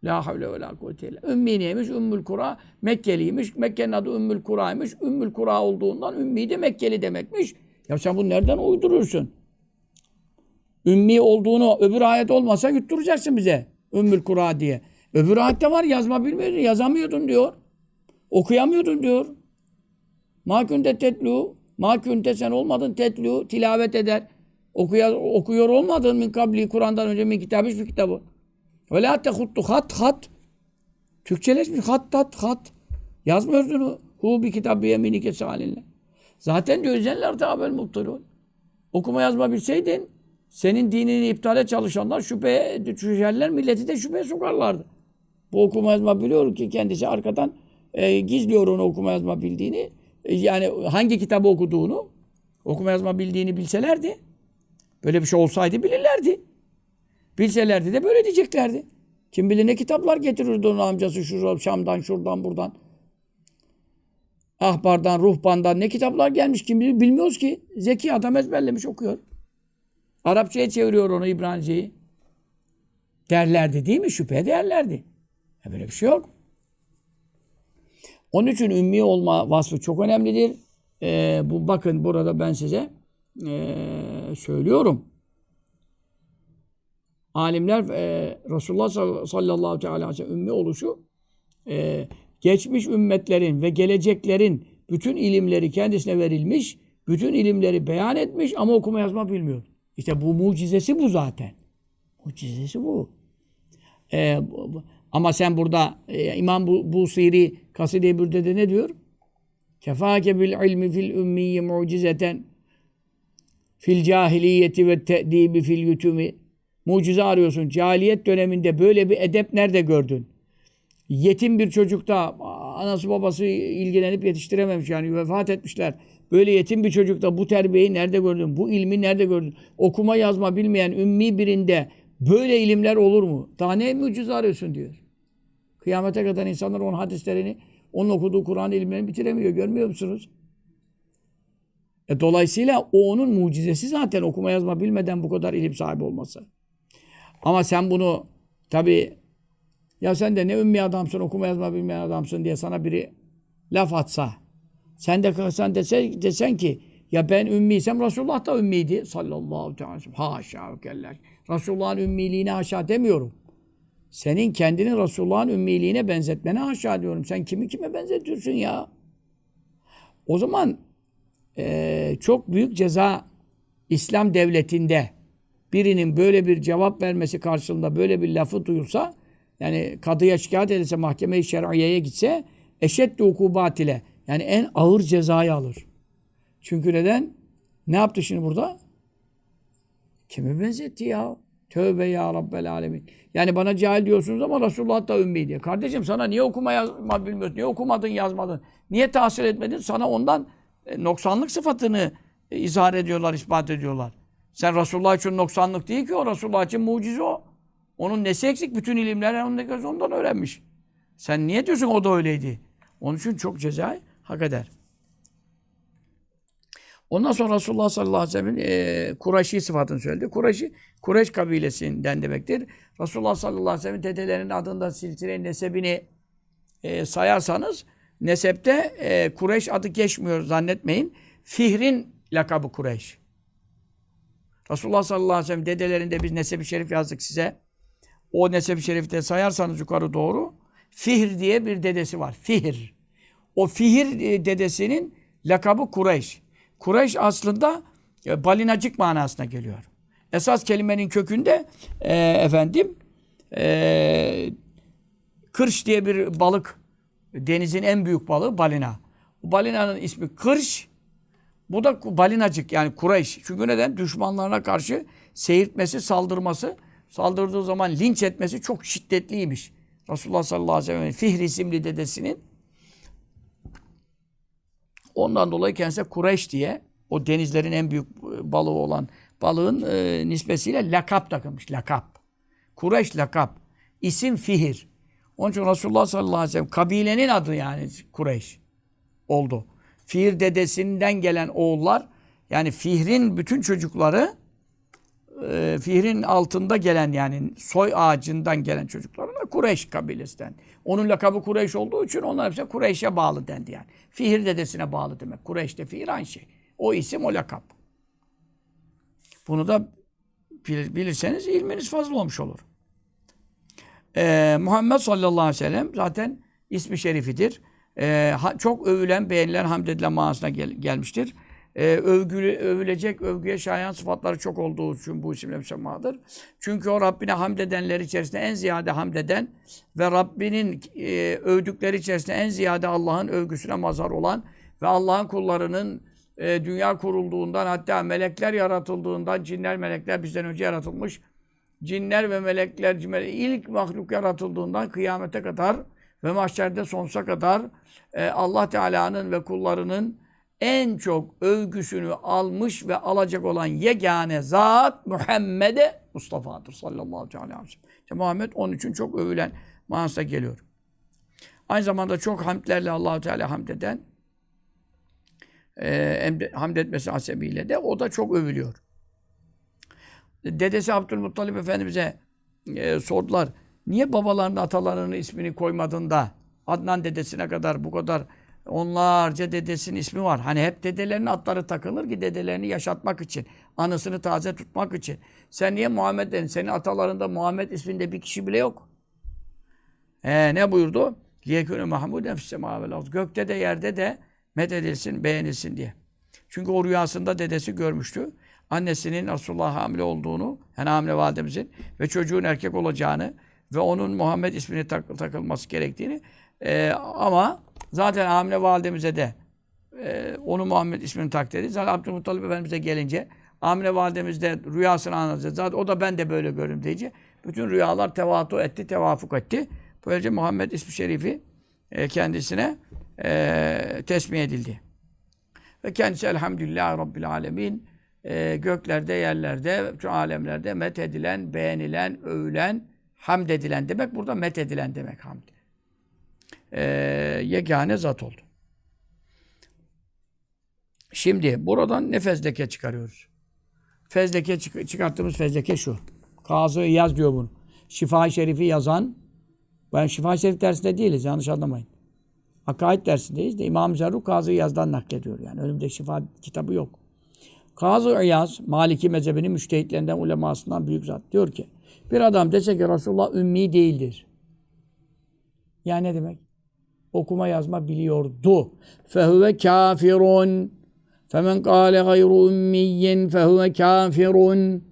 A: La havle ve la kuvvete illa. Ümmi neymiş? Ümmül Kura. Mekkeliymiş. Mekke'nin adı Ümmül Kura'ymış. Ümmül Kura olduğundan Ümmi de Mekkeli demekmiş. Ya sen bunu nereden uyduruyorsun? Ümmi olduğunu öbür ayet olmasa yutturacaksın bize. Ümmül Kura diye. Öbür ayette var yazma bilmiyordun, yazamıyordun diyor. Okuyamıyordun diyor. Ma kunte tetlu. Ma kunte sen olmadın tetlu. Tilavet eder. Okuya, okuyor olmadın min kabli Kur'an'dan önce min kitabı hiçbir kitabı. Ve la tehuttu hat hat. Türkçeleşmiş hat hat hat. Yazmıyordun hu bir kitap bir yeminike salinle. Zaten diyor zeller tabel muttalun. Okuma yazma bilseydin senin dinini iptale çalışanlar şüpheye düşerler, milleti de şüpheye sokarlardı. Bu okuma yazma biliyor ki kendisi arkadan e, gizliyor onu okuma yazma bildiğini. E, yani hangi kitabı okuduğunu, okuma yazma bildiğini bilselerdi, böyle bir şey olsaydı bilirlerdi. Bilselerdi de böyle diyeceklerdi. Kim bilir ne kitaplar getirirdi onun amcası şuradan, Şam'dan, şuradan, buradan. Ahbardan, ruhbandan ne kitaplar gelmiş kim bilir bilmiyoruz ki. Zeki adam ezberlemiş okuyor. Arapçaya çeviriyor onu İbranice'yi. Derlerdi değil mi? Şüphe derlerdi. Böyle bir şey yok. Onun için ümmi olma vasfı çok önemlidir. Ee, bu bakın burada ben size e, söylüyorum. Alimler e, Resulullah sallallahu aleyhi ve sellem ümmi oluşu e, geçmiş ümmetlerin ve geleceklerin bütün ilimleri kendisine verilmiş, bütün ilimleri beyan etmiş ama okuma yazma bilmiyor. İşte bu mucizesi bu zaten. Mucizesi bu. Ee, ama sen burada e, İmam bu, Busiri Kaside-i Bürde'de ne diyor? Kefâke bil ilmi fil ümmiyyi mucizeten fil cahiliyeti ve te'dibi fil yutumi mucize arıyorsun. Cahiliyet döneminde böyle bir edep nerede gördün? Yetim bir çocukta anası babası ilgilenip yetiştirememiş yani vefat etmişler. Böyle yetim bir çocukta bu terbiyeyi nerede gördün? Bu ilmi nerede gördün? Okuma yazma bilmeyen ümmi birinde böyle ilimler olur mu? Daha ne mucize arıyorsun diyor. Kıyamete kadar insanlar onun hadislerini, onun okuduğu Kur'an ilimlerini bitiremiyor. Görmüyor musunuz? E dolayısıyla o onun mucizesi zaten okuma yazma bilmeden bu kadar ilim sahibi olması. Ama sen bunu tabi ya sen de ne ümmi adamsın, okuma yazma bilmeyen adamsın diye sana biri laf atsa, sen de kalksan dese, desen ki ya ben ümmiysem Resulullah da ümmiydi sallallahu aleyhi ve sellem. Haşa ve kella. Resulullah'ın ümmiliğine haşa demiyorum. Senin kendini Resulullah'ın ümmiliğine benzetmene haşa diyorum. Sen kimi kime benzetiyorsun ya? O zaman e, çok büyük ceza İslam devletinde birinin böyle bir cevap vermesi karşılığında böyle bir lafı duyursa yani kadıya şikayet edilse mahkeme-i şer'iyeye gitse eşeddi hukubat ile yani en ağır cezayı alır. Çünkü neden? Ne yaptı şimdi burada? Kime benzetti ya? Tövbe ya Rabbel Alemin. Yani bana cahil diyorsunuz ama Resulullah da ümmi diye. Kardeşim sana niye okuma yazma bilmiyorsun? Niye okumadın yazmadın? Niye tahsil etmedin? Sana ondan e, noksanlık sıfatını e, izhar ediyorlar, ispat ediyorlar. Sen Resulullah için noksanlık değil ki o. Resulullah için mucize o. Onun nesi eksik? Bütün ilimler ondan öğrenmiş. Sen niye diyorsun o da öyleydi? Onun için çok cezayı hak eder. Ondan sonra Resulullah sallallahu aleyhi ve sellem'in e, Kureyşi sıfatını söyledi. Kureyşi, Kureyş kabilesinden demektir. Resulullah sallallahu aleyhi ve sellem'in dedelerinin adında silsile nesebini e, sayarsanız nesepte e, Kureyş adı geçmiyor zannetmeyin. Fihrin lakabı Kureyş. Resulullah sallallahu aleyhi ve sellem dedelerinde biz nesebi şerif yazdık size. O nesebi şerifte sayarsanız yukarı doğru Fihr diye bir dedesi var. Fihr. O Fihr dedesinin lakabı Kureyş. Kureyş aslında e, balinacık manasına geliyor. Esas kelimenin kökünde e, efendim e, kırş diye bir balık denizin en büyük balığı balina. Bu balinanın ismi kırş. Bu da balinacık yani Kureyş. Çünkü neden? Düşmanlarına karşı seyirtmesi, saldırması, saldırdığı zaman linç etmesi çok şiddetliymiş. Resulullah sallallahu aleyhi ve sellem'in Fihr isimli dedesinin ondan dolayı kendisine Kureyş diye o denizlerin en büyük balığı olan balığın e, nispesiyle lakap takılmış. Lakap. Kureyş lakap. İsim Fihir. Onun için Resulullah sallallahu aleyhi ve sellem kabilenin adı yani Kureyş oldu. Fihir dedesinden gelen oğullar yani Fihr'in bütün çocukları e, Fihr'in altında gelen yani soy ağacından gelen çocuklar da Kureyş kabilesinden. Onun lakabı Kureyş olduğu için onlar hepsi Kureyş'e bağlı dendi yani. Fihr dedesine bağlı demek. Kureyş de Fihr aynı şey. O isim o lakap. Bunu da bilirseniz ilminiz fazla olmuş olur. Ee, Muhammed sallallahu aleyhi ve sellem zaten ismi şerifidir. Ee, çok övülen, beğenilen, hamd edilen manasına gel gelmiştir. Ee, övgülü, övülecek, övgüye şayan sıfatları çok olduğu için bu isimle müsemmadır. Çünkü o Rabbine hamd edenler içerisinde en ziyade hamd eden ve Rabbinin e, övdükleri içerisinde en ziyade Allah'ın övgüsüne mazhar olan ve Allah'ın kullarının e, dünya kurulduğundan hatta melekler yaratıldığından cinler melekler bizden önce yaratılmış. Cinler ve melekler ilk mahluk yaratıldığından kıyamete kadar ve mahşerde sonsuza kadar e, Allah Teala'nın ve kullarının en çok övgüsünü almış ve alacak olan yegane zat Muhammed'e Mustafa'dır sallallahu aleyhi ve sellem. İşte Muhammed onun için çok övülen manasına geliyor. Aynı zamanda çok hamdlerle Allahu Teala hamd eden e, hamd etmesi hasebiyle de o da çok övülüyor. Dedesi Abdülmuttalip Efendimiz'e e, sordular. Niye babalarının atalarının ismini koymadın da Adnan dedesine kadar bu kadar onlarca dedesinin ismi var. Hani hep dedelerinin adları takılır ki dedelerini yaşatmak için, anısını taze tutmak için. Sen niye Muhammed dedin? Senin atalarında Muhammed isminde bir kişi bile yok. Ee, ne buyurdu? Liyekûne mahmûden fissemâ Gökte de yerde de met edilsin, beğenilsin diye. Çünkü o rüyasında dedesi görmüştü. Annesinin Resulullah hamile olduğunu, yani hamile validemizin ve çocuğun erkek olacağını ve onun Muhammed ismini tak, takılması gerektiğini e, ama zaten hamile validemize de e, onu Muhammed ismini takdir Zaten Abdülmuttalip Efendimiz'e gelince hamile validemiz de rüyasını anlatacak. Zaten o da ben de böyle görürüm diyece. Bütün rüyalar tevatu etti, tevafuk etti. Böylece Muhammed ismi şerifi e, kendisine e, tesmih edildi. Ve kendisi elhamdülillah Rabbil alemin e, göklerde, yerlerde, şu alemlerde met edilen, beğenilen, övülen, hamd edilen demek. Burada met edilen demek hamd. E, yegane zat oldu. Şimdi buradan ne fezleke çıkarıyoruz? Fezleke çık çıkarttığımız fezleke şu. Kazı yaz diyor bunu. Şifa-i Şerif'i yazan, ben Şifa-i Şerif dersinde değiliz yanlış anlamayın. Akaid dersindeyiz de İmam Zerruk Kazı Yaz'dan naklediyor. Yani önümde şifa kitabı yok. Kazı Yaz, Maliki mezhebinin müştehitlerinden, ulemasından büyük zat. Diyor ki, bir adam dese ki Resulullah ümmi değildir. Yani ne demek? Okuma yazma biliyordu. Fehuve kafirun. Femen kâle gayru ümmiyyin fehuve kafirun.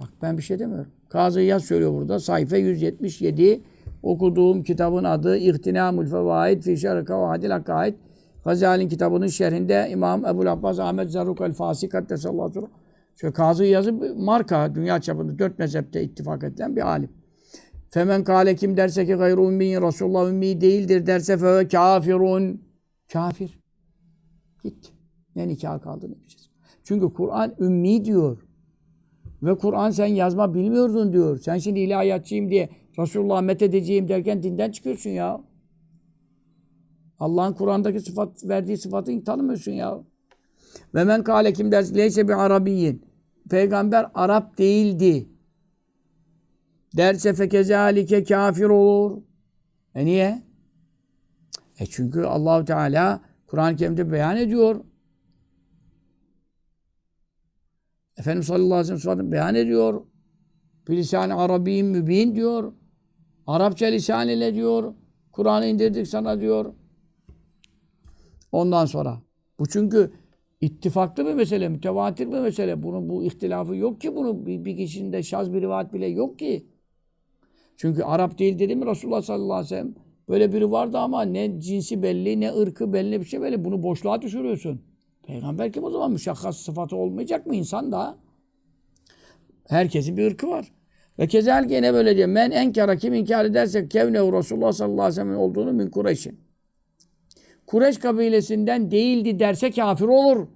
A: Bak ben bir şey demiyorum. Kazı Yaz söylüyor burada. Sayfa 177 okuduğum kitabın adı İhtinamul Fevaid fi Şerh Kavadil Hakaid. Gazali'nin kitabının şerhinde İmam Ebu Abbas Ahmet Zarruk el Fasi Kaddesallahu Şöyle Kazı yazı marka dünya çapında dört mezhepte ittifak edilen bir alim. Femen kâle kim derse ki gayru ümmiyin Resulullah ümmi değildir derse fe kafirun. Kafir. Gitti. Ne nikah kaldı ne bileceğiz. Çünkü Kur'an ümmi diyor. Ve Kur'an sen yazma bilmiyordun diyor. Sen şimdi ilahiyatçıyım diye Resulullah methedeceğim derken dinden çıkıyorsun ya. Allah'ın Kur'an'daki sıfat verdiği sıfatı tanımıyorsun ya. Ve men kâle kim derse leyse bir arabiyyin. Peygamber Arap değildi. Derse fekezalike kafir olur. E niye? E çünkü Allahu Teala Kur'an-ı Kerim'de beyan ediyor. Efendimiz sallallahu aleyhi ve sellem beyan ediyor. Bilisan-ı Arabiyin mübin diyor. Arapça lisan ile diyor. Kur'an'ı indirdik sana diyor. Ondan sonra. Bu çünkü ittifaklı bir mesele, mütevatir bir mesele. Bunun bu ihtilafı yok ki bunun bir, bir kişinin de şaz bir rivayet bile yok ki. Çünkü Arap değil dedi mi Resulullah sallallahu aleyhi ve sellem? Böyle biri vardı ama ne cinsi belli, ne ırkı belli bir şey belli. Bunu boşluğa düşürüyorsun. Peygamber kim o zaman? Müşakkas sıfatı olmayacak mı insan da? Herkesin bir ırkı var. Ve kezel gene böyle diyor. Men enkara kim inkar ederse kevnehu Resulullah sallallahu aleyhi ve sellem olduğunu min Kureyş'in. Kureş kabilesinden değildi derse kafir olur.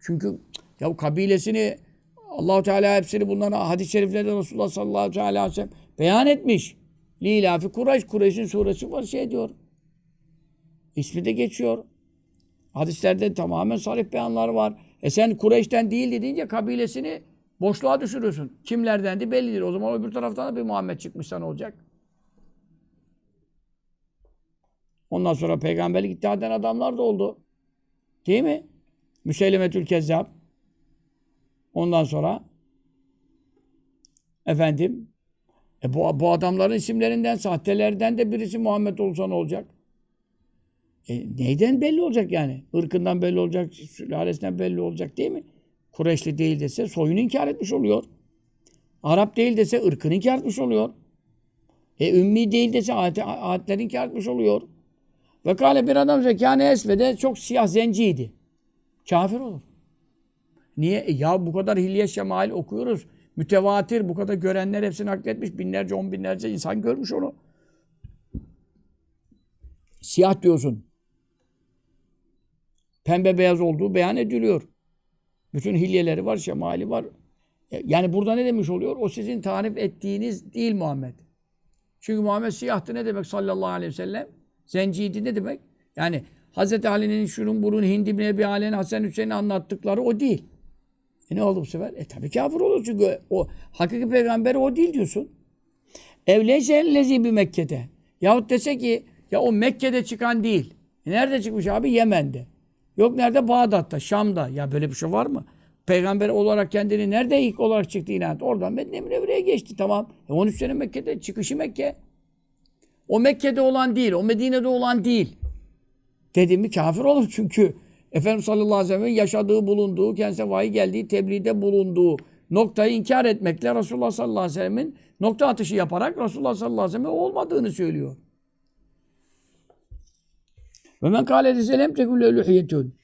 A: Çünkü ya kabilesini Allahu Teala hepsini bunlara hadis-i şeriflerde Resulullah sallallahu aleyhi ve sellem beyan etmiş. Lilafi Kureyş, Kureyş'in suresi var şey diyor. İsmi de geçiyor. Hadislerde tamamen sarih beyanlar var. E sen Kureyş'ten değildi deyince kabilesini boşluğa düşürüyorsun. Kimlerdendi bellidir. O zaman öbür taraftan da bir Muhammed çıkmış ne olacak? Ondan sonra peygamberlik iddia eden adamlar da oldu. Değil mi? Müseylemetül Kezzab. Ondan sonra efendim e bu, bu adamların isimlerinden, sahtelerden de birisi Muhammed olsa ne olacak? E neyden belli olacak yani? Irkından belli olacak, sülalesinden belli olacak değil mi? Kureşli değil dese soyunu inkar etmiş oluyor. Arap değil dese ırkını inkar etmiş oluyor. E ümmi değil dese ayetleri inkar etmiş oluyor. Ve kale bir adam zekâne esvede çok siyah zenciydi. Kafir olur. Niye? E ya bu kadar hilye şemail okuyoruz. Mütevatir bu kadar görenler hepsini nakletmiş. Binlerce, on binlerce insan görmüş onu. Siyah diyorsun. Pembe beyaz olduğu beyan ediliyor. Bütün hilyeleri var, şemali var. E, yani burada ne demiş oluyor? O sizin tarif ettiğiniz değil Muhammed. Çünkü Muhammed siyahtı ne demek sallallahu aleyhi ve sellem? Zenciydi ne demek? Yani Hz. Ali'nin şunun burun Hindi bin Ebi Ali'nin Hasan Hüseyin'i anlattıkları o değil. E ne oldu bu sefer? E tabi kafir olur çünkü o hakiki peygamberi o değil diyorsun. Evleyse ellezi bir Mekke'de. Yahut dese ki ya o Mekke'de çıkan değil. E nerede çıkmış abi? Yemen'de. Yok nerede? Bağdat'ta, Şam'da. Ya böyle bir şey var mı? Peygamber olarak kendini nerede ilk olarak çıktı ilan etti? Oradan Medine Münevvere'ye geçti tamam. E 13 sene Mekke'de çıkışı Mekke. O Mekke'de olan değil, o Medine'de olan değil. Dedim mi kafir olur çünkü Efendimiz sallallahu aleyhi ve sellem'in yaşadığı, bulunduğu, kendisine vahiy geldiği, tebliğde bulunduğu noktayı inkar etmekle Resulullah sallallahu aleyhi ve sellem'in nokta atışı yaparak Resulullah sallallahu aleyhi ve sellem'e olmadığını söylüyor. Ve men kâle tekûle lühiyetün.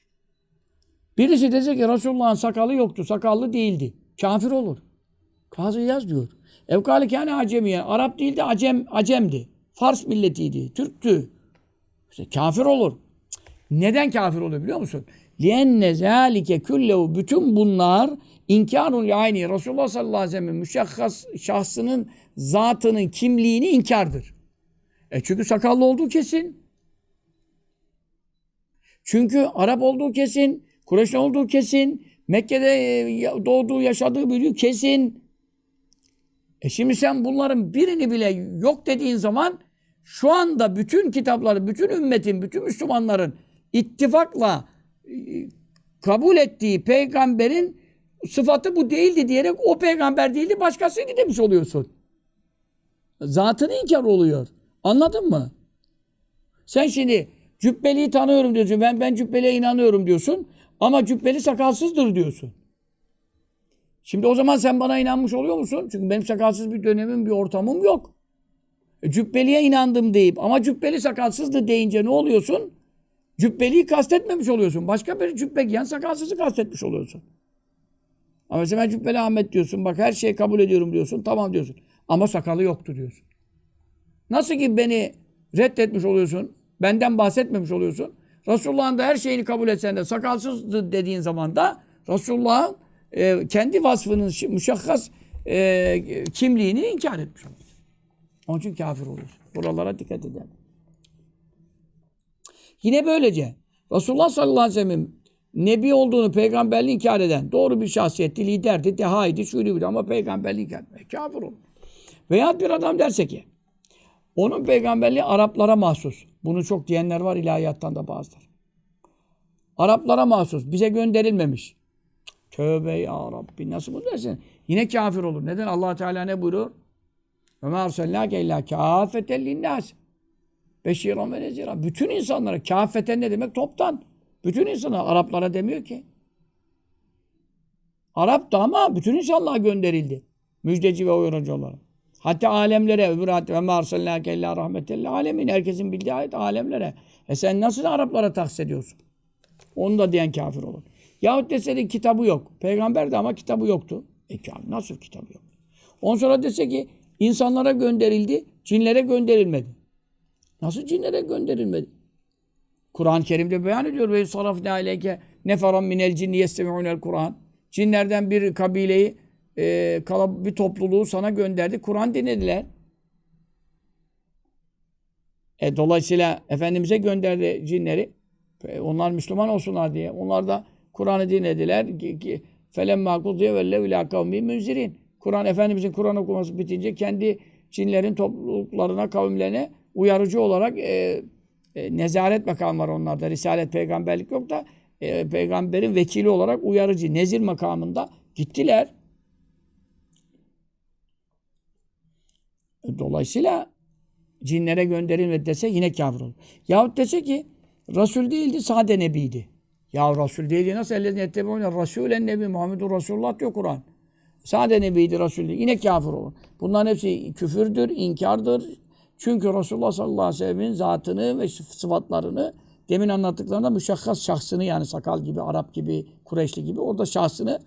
A: Birisi dese ki Resulullah'ın sakalı yoktu, sakallı değildi. Kafir olur. Kazı yaz diyor. Evkâli kâne acemiye. Arap değildi, acem, acemdi. Fars milletiydi, Türktü. İşte kafir olur. Neden kafir oluyor biliyor musun? لِيَنَّ ذَٰلِكَ كُلَّهُ Bütün bunlar inkarun aynı. Resulullah sallallahu aleyhi ve sellem müşahhas şahsının zatının kimliğini inkardır. E çünkü sakallı olduğu kesin. Çünkü Arap olduğu kesin. Kureyşli olduğu kesin. Mekke'de e, doğduğu, yaşadığı, büyüdüğü kesin. E şimdi sen bunların birini bile yok dediğin zaman şu anda bütün kitapları, bütün ümmetin, bütün Müslümanların ittifakla e, kabul ettiği peygamberin sıfatı bu değildi diyerek o peygamber değildi başkasıydı demiş oluyorsun. Zatını inkar oluyor. Anladın mı? Sen şimdi cübbeliyi tanıyorum diyorsun. Ben ben cübbeliye inanıyorum diyorsun. Ama cübbeli sakalsızdır diyorsun. Şimdi o zaman sen bana inanmış oluyor musun? Çünkü benim sakalsız bir dönemim, bir ortamım yok. E, cübbeliye inandım deyip ama cübbeli sakalsızdı deyince ne oluyorsun? Cübbeliyi kastetmemiş oluyorsun. Başka bir cübbe giyen sakalsızı kastetmiş oluyorsun. Ama mesela ben Cübbeli Ahmet diyorsun. Bak her şeyi kabul ediyorum diyorsun. Tamam diyorsun. Ama sakalı yoktu diyorsun. Nasıl ki beni reddetmiş oluyorsun. Benden bahsetmemiş oluyorsun. Resulullah'ın da her şeyini kabul etsen de sakalsızdı dediğin zaman da Resulullah'ın e, kendi vasfının müşakkas e, kimliğini inkar etmiş oluyorsun. Onun için kafir oluyorsun. Buralara dikkat edelim. Yine böylece Resulullah sallallahu aleyhi ve sellem Nebi olduğunu, peygamberliği inkar eden doğru bir şahsiyetti, liderdi, dehaydı, şuydu ama peygamberliği inkar etmiyor. Kafir olur. Veya bir adam derse ki onun peygamberliği Araplara mahsus. Bunu çok diyenler var ilahiyattan da bazıları. Araplara mahsus. Bize gönderilmemiş. Tövbe ya Rabbi. Nasıl bunu dersin? Yine kafir olur. Neden? allah Teala ne buyuruyor? Ve mâ arsalnâke illâ kâfeten linnâs. Beşîran ve nezîran. Bütün insanlara. Kâfeten ne demek? Toptan. Bütün insanlara. Araplara demiyor ki. Arap da ama bütün insanlığa gönderildi. Müjdeci ve uyarıcı olarak. Hatta alemlere öbür ayet ve mâ arsalnâke illâ rahmetellil alemin. Herkesin bildiği ayet alemlere. E sen nasıl Araplara tahsis ediyorsun? Onu da diyen kafir olur. Yahut dese de kitabı yok. Peygamber de ama kitabı yoktu. E kafir nasıl kitabı yok? Ondan sonra dese ki insanlara gönderildi, cinlere gönderilmedi. Nasıl cinlere gönderilmedi? Kur'an-ı Kerim'de beyan ediyor ve sarafne aleyke neferan minel cinni yestemi'unel Kur'an. Cinlerden bir kabileyi, e, kala- bir topluluğu sana gönderdi. Kur'an dinlediler. E, dolayısıyla Efendimiz'e gönderdi cinleri. E, Onlar Müslüman olsunlar diye. Onlar da Kur'an'ı dinlediler. فَلَمَّا قُضِيَ وَلَّوْ اِلَى قَوْمِهِ مُنْزِرِينَ Kur'an, Efendimiz'in Kur'an okuması bitince kendi cinlerin topluluklarına, kavimlerine uyarıcı olarak e, e, nezaret makamı var onlarda. Risalet, peygamberlik yok da e, peygamberin vekili olarak uyarıcı, nezir makamında gittiler. E, Dolayısıyla cinlere gönderilmedi dese yine kafir olur. Yahut dese ki Resul değildi, sade nebiydi. Ya Resul değildi nasıl ellezine ettebeûne Rasûlen nebi Muhammedur Resulullah diyor Kur'an. Sade nebiydi, Resul değil. Yine kafir olur. Bunların hepsi küfürdür, inkardır. Çünkü Resulullah sallallahu aleyhi ve sellem'in zatını ve sıfatlarını demin anlattıklarında müşahhas şahsını yani sakal gibi, Arap gibi, Kureyşli gibi orada şahsını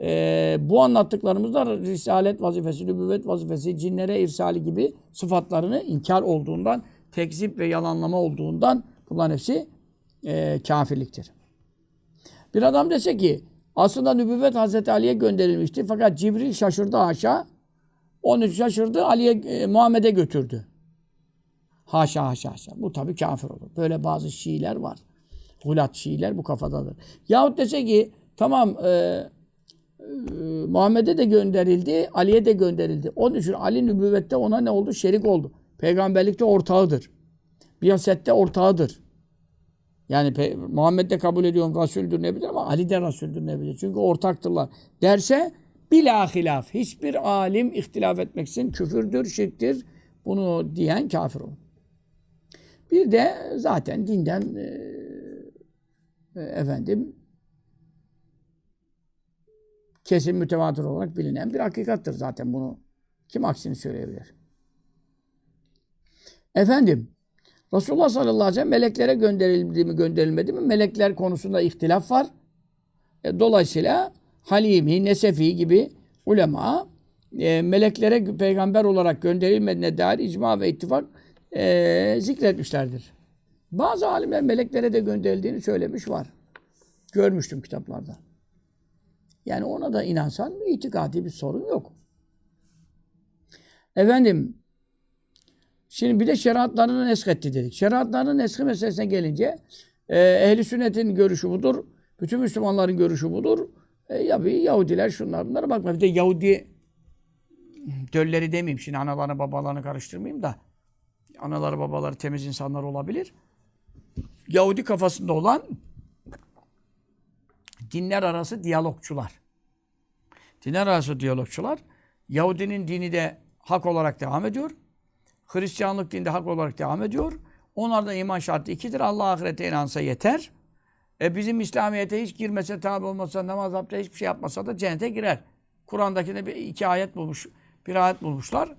A: e, bu anlattıklarımızda risalet vazifesi, nübüvvet vazifesi, cinlere irsali gibi sıfatlarını inkar olduğundan, tekzip ve yalanlama olduğundan bunların hepsi e, kafirliktir. Bir adam dese ki aslında nübüvvet Hazreti Ali'ye gönderilmişti fakat Cibril şaşırdı haşa. Onun şaşırdı Ali'ye e, Muhammed'e götürdü. Haşa haşa haşa. Bu tabii kafir olur. Böyle bazı Şiiler var. Hulat Şiiler bu kafadadır. Yahut dese ki tamam e, e, Muhammed'e de gönderildi, Ali'ye de gönderildi. Onun için Ali nübüvvette ona ne oldu? Şerik oldu. Peygamberlikte ortağıdır. Biyasette ortağıdır. Yani pe- Muhammed de kabul ediyorum Resul'dür ne bilir ama Ali de Resul'dür ne bilir. Çünkü ortaktırlar. Derse bila hilaf. Hiçbir alim ihtilaf etmeksin küfürdür, şirktir. Bunu diyen kafir olur. Bir de zaten dinden e, e, efendim kesin mütevatir olarak bilinen bir hakikattır zaten bunu. Kim aksini söyleyebilir? Efendim, Resulullah sallallahu aleyhi ve sellem meleklere gönderildi mi gönderilmedi mi? Melekler konusunda ihtilaf var. E, dolayısıyla Halimi, Nesefi gibi ulema e, meleklere peygamber olarak gönderilmediğine dair icma ve ittifak e, zikretmişlerdir. Bazı alimler meleklere de gönderildiğini söylemiş var. Görmüştüm kitaplarda. Yani ona da inansan itikadi bir sorun yok. Efendim, Şimdi bir de şeriatlarını nesketti dedik. Şeriatlarının neski meselesine gelince e, ehli sünnetin görüşü budur. Bütün Müslümanların görüşü budur. E, ya bir Yahudiler şunlar bunlara bakma. Bir de Yahudi dölleri demeyeyim. Şimdi analarını babalarını karıştırmayayım da. Anaları babaları temiz insanlar olabilir. Yahudi kafasında olan dinler arası diyalogçular. Dinler arası diyalogçular. Yahudinin dini de hak olarak devam ediyor. Hristiyanlık dinde hak olarak devam ediyor. Onlarda iman şartı ikidir. Allah ahirete inansa yeter. E bizim İslamiyet'e hiç girmese, tabi olmasa, namaz, abdest hiçbir şey yapmasa da cennete girer. Kur'an'dakinde bir iki ayet bulmuş, bir ayet bulmuşlar.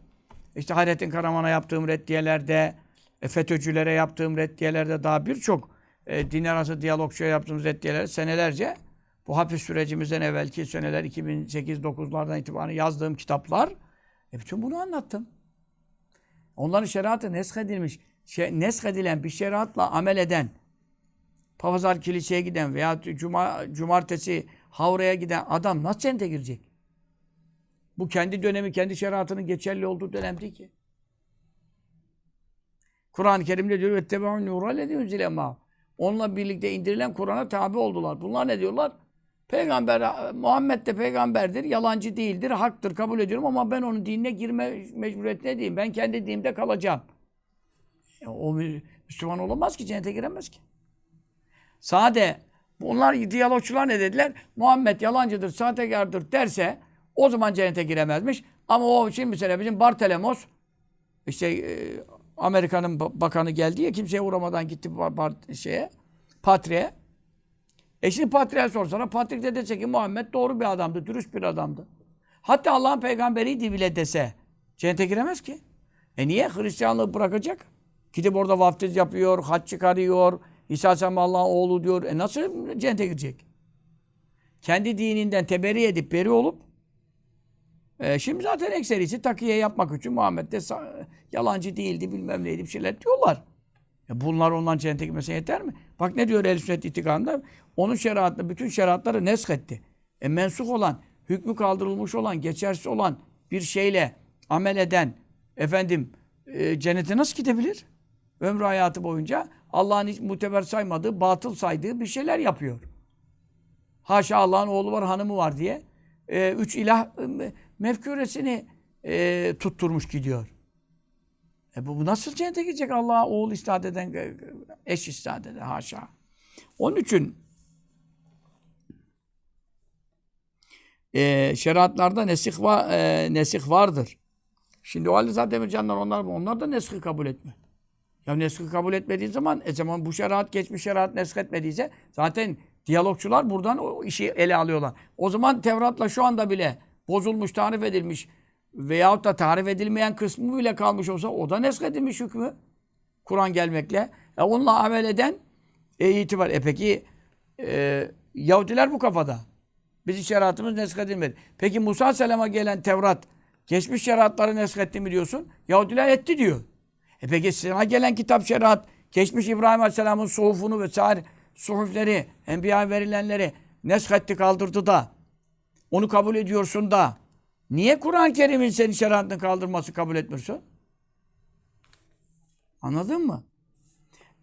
A: İşte Hayrettin Karaman'a yaptığım reddiyelerde, e, FETÖ'cülere yaptığım reddiyelerde daha birçok e, din arası diyalogçuya yaptığımız reddiyelerde senelerce bu hapis sürecimizden evvelki seneler 2008-9'lardan itibaren yazdığım kitaplar e bütün bunu anlattım. Onların şeriatı neshedilmiş, şey, neshedilen bir şeriatla amel eden, Pazar kiliseye giden veya cuma, cumartesi havraya giden adam nasıl cennete girecek? Bu kendi dönemi, kendi şeriatının geçerli olduğu dönem değil ki. Kur'an-ı Kerim'de diyor vettebe'un nurallezî unzile Onunla birlikte indirilen Kur'an'a tabi oldular. Bunlar ne diyorlar? Peygamber, Muhammed de peygamberdir, yalancı değildir, haktır, kabul ediyorum ama ben onun dinine girme mecburiyetine değilim. Ben kendi dinimde kalacağım. E, o Müslüman olamaz ki, cennete giremez ki. Sade, bunlar diyalogçular ne dediler? Muhammed yalancıdır, sahtekardır derse o zaman cennete giremezmiş. Ama o için mesela bizim Bartelemos işte e, Amerika'nın bakanı geldi ya kimseye uğramadan gitti şeye Patri'ye. E şimdi Patri'ye sorsana Patrik de dese ki Muhammed doğru bir adamdı, dürüst bir adamdı. Hatta Allah'ın peygamberiydi bile dese cennete giremez ki. E niye? Hristiyanlığı bırakacak. Gidip orada vaftiz yapıyor, hac çıkarıyor, İsa Aleyhisselam Allah'ın oğlu diyor. E nasıl cennete girecek? Kendi dininden teberri edip beri olup e, şimdi zaten ekserisi takiye yapmak için Muhammed de yalancı değildi bilmem neydi bir şeyler diyorlar. E bunlar ondan cennete gitmesine yeter mi? Bak ne diyor El-i Sünnet itikadında? Onun şeriatını, bütün şeriatları neshetti. E mensuk olan, hükmü kaldırılmış olan, geçersiz olan bir şeyle amel eden efendim e, cennete nasıl gidebilir? Ömrü hayatı boyunca Allah'ın hiç muteber saymadığı, batıl saydığı bir şeyler yapıyor. Haşa Allah'ın oğlu var, hanımı var diye. E, üç ilah e, mefkûresini e, tutturmuş gidiyor. E bu, bu nasıl cennete gidecek Allah'a oğul istihad eden, e, eş istihad eden haşa. Onun için e, şeriatlarda nesih, var, e, nesih vardır. Şimdi o halde zaten Demircanlar onlar, onlar da neshi kabul etmiyor. Ya neski kabul etmediği zaman, e zaman bu şeriat geçmiş şeriat nesk etmediyse zaten diyalogçular buradan o işi ele alıyorlar. O zaman Tevrat'la şu anda bile bozulmuş, tarif edilmiş veyahut da tarif edilmeyen kısmı bile kalmış olsa o da nesk edilmiş hükmü. Kur'an gelmekle. E onunla amel eden e, itibar. E peki e, Yahudiler bu kafada. Bizim şeriatımız nesk edilmedi. Peki Musa Selam'a gelen Tevrat geçmiş şeriatları nesk etti mi diyorsun? Yahudiler etti diyor. E peki sana gelen kitap şeriat, geçmiş İbrahim Aleyhisselam'ın suhufunu ve sair suhufleri, enbiya verilenleri neshetti kaldırdı da onu kabul ediyorsun da niye Kur'an-ı Kerim'in senin şeriatını kaldırması kabul etmiyorsun? Anladın mı?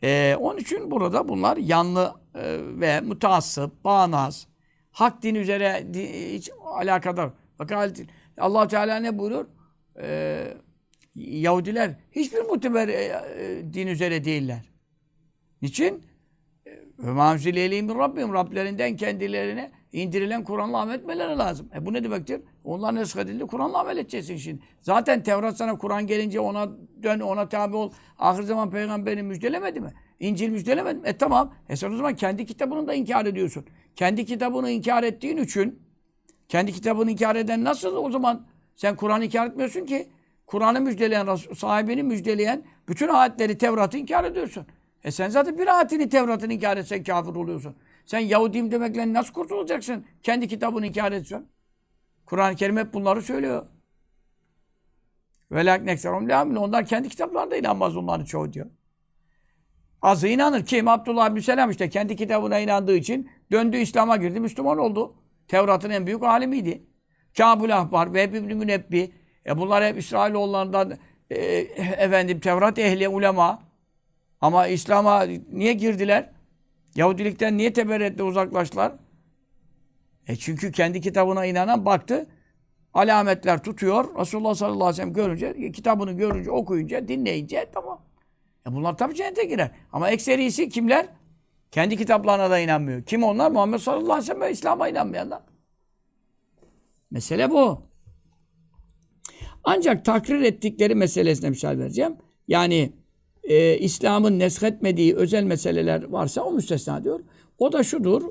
A: Ee, onun için burada bunlar yanlı e, ve mutaassıp, bağnaz, hak din üzere di, hiç alakadar. Bakın allah Teala ne buyuruyor? Ee, Yahudiler hiçbir muteber e, e, din üzere değiller. Niçin? Ve mamzileyliğim Rabbim Rablerinden kendilerine indirilen Kur'an'la amel etmeleri lazım. E bu ne demektir? Onlar nesk edildi, Kur'an'la amel edeceksin şimdi. Zaten Tevrat sana Kur'an gelince ona dön, ona tabi ol. Ahir zaman peygamberini müjdelemedi mi? İncil müjdelemedi mi? E tamam. E sen o zaman kendi kitabını da inkar ediyorsun. Kendi kitabını inkar ettiğin için kendi kitabını inkar eden nasıl o zaman sen Kur'an'ı inkar etmiyorsun ki? Kur'an'ı müjdeleyen, sahibini müjdeleyen bütün ayetleri Tevrat'ı inkar ediyorsun. E sen zaten bir ayetini Tevrat'ını inkar etsen kafir oluyorsun. Sen Yahudiyim demekle nasıl kurtulacaksın? Kendi kitabını inkar ediyorsun. Kur'an-ı Kerim hep bunları söylüyor. Velak nekserum lehamine. Onlar kendi kitaplarında inanmaz onların çoğu diyor. Azı inanır. Kim? Abdullah bin Selam işte kendi kitabına inandığı için döndü İslam'a girdi, Müslüman oldu. Tevrat'ın en büyük alimiydi. Kabul Ahbar ve İbn-i Münebbi e bunlar hep İsrailoğullarından e, efendim Tevrat ehli ulema. Ama İslam'a niye girdiler? Yahudilikten niye teberretle uzaklaştılar? E çünkü kendi kitabına inanan baktı. Alametler tutuyor. Resulullah sallallahu aleyhi ve sellem görünce, kitabını görünce, okuyunca, dinleyince tamam. E bunlar tabii cennete girer. Ama ekserisi kimler? Kendi kitaplarına da inanmıyor. Kim onlar? Muhammed sallallahu aleyhi ve sellem İslam'a inanmayanlar. Mesele bu. Ancak takrir ettikleri meselesine misal vereceğim. Yani e, İslam'ın neshetmediği özel meseleler varsa o müstesna diyor. O da şudur.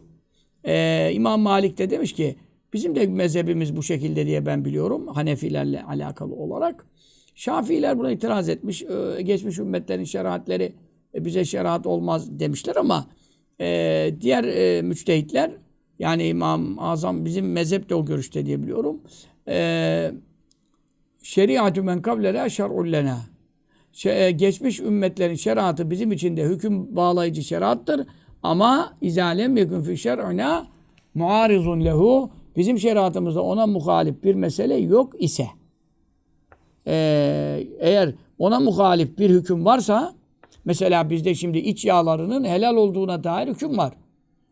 A: E, İmam Malik de demiş ki bizim de mezhebimiz bu şekilde diye ben biliyorum. Hanefilerle alakalı olarak. Şafiiler buna itiraz etmiş. E, geçmiş ümmetlerin şeriatleri e, bize şeriat olmaz demişler ama e, diğer e, müçtehitler yani İmam Azam bizim mezhep de o görüşte diye biliyorum. Ee, Şeriatü men kablena şer'un lena. Şe- e, geçmiş ümmetlerin şeriatı bizim için de hüküm bağlayıcı şeriattır. Ama izalem yekun fi şer'una muarizun lehu bizim şeriatımızda ona muhalif bir mesele yok ise ee, eğer ona muhalif bir hüküm varsa mesela bizde şimdi iç yağlarının helal olduğuna dair hüküm var.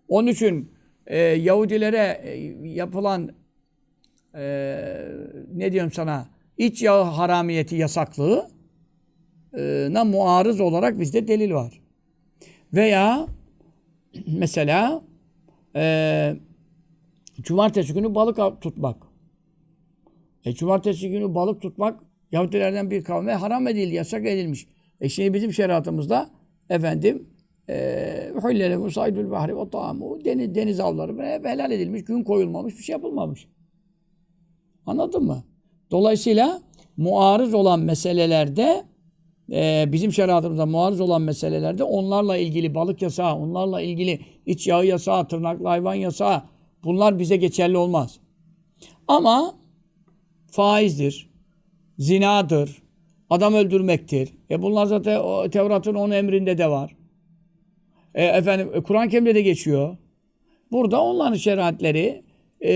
A: Onun için e, Yahudilere e, yapılan e, ne diyorum sana iç yağ haramiyeti yasaklığı e, na muarız olarak bizde delil var. Veya mesela e, cumartesi günü balık tutmak. E, cumartesi günü balık tutmak Yahudilerden bir kavme haram edildi, yasak edilmiş. E şimdi bizim şeriatımızda efendim hüllele musaydül bahri ve ta'amu deniz, deniz avları hep helal edilmiş, gün koyulmamış, bir şey yapılmamış. Anladın mı? Dolayısıyla muarız olan meselelerde e, bizim şeriatımızda muarız olan meselelerde onlarla ilgili balık yasağı, onlarla ilgili iç yağı yasağı, tırnaklı hayvan yasağı bunlar bize geçerli olmaz. Ama faizdir, zinadır, adam öldürmektir. E bunlar zaten Tevrat'ın onun emrinde de var. E, efendim e, Kur'an-ı Kerim'de de geçiyor. Burada onların şeriatleri e,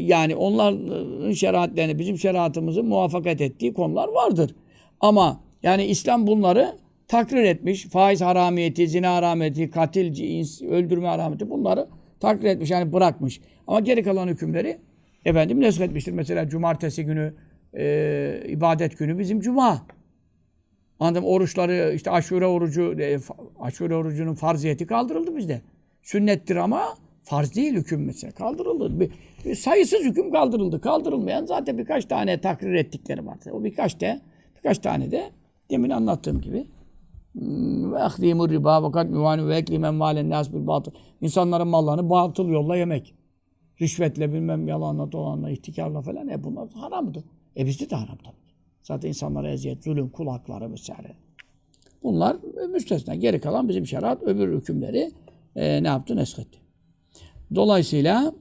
A: yani onların şeriatlerini bizim şeriatımızın muvaffakat ettiği konular vardır. Ama yani İslam bunları takrir etmiş. Faiz haramiyeti, zina haramiyeti, katil, cins, öldürme haramiyeti bunları takrir etmiş. Yani bırakmış. Ama geri kalan hükümleri efendim neshetmiştir. Mesela cumartesi günü e, ibadet günü bizim cuma. Anladım oruçları işte aşure orucu e, aşure orucunun farziyeti kaldırıldı bizde. Sünnettir ama farz değil hüküm mesela kaldırıldı. Bir, bir sayısız hüküm kaldırıldı. Kaldırılmayan zaten birkaç tane takrir ettikleri var. O birkaç da birkaç tane de demin anlattığım gibi Hmm, ve ahdimur riba ve kat müvanu ve ekli menvalen nas bil batıl. İnsanların mallarını batıl yolla yemek. Rüşvetle bilmem yalanla dolanla ihtikarla falan e bunlar haramdır. E bizde de haram tabii. Zaten insanlara eziyet, zulüm, kul hakları vesaire. Bunlar e, müstesna. Geri kalan bizim şeriat öbür hükümleri e, ne yaptı? Neshetti. Dolayısıyla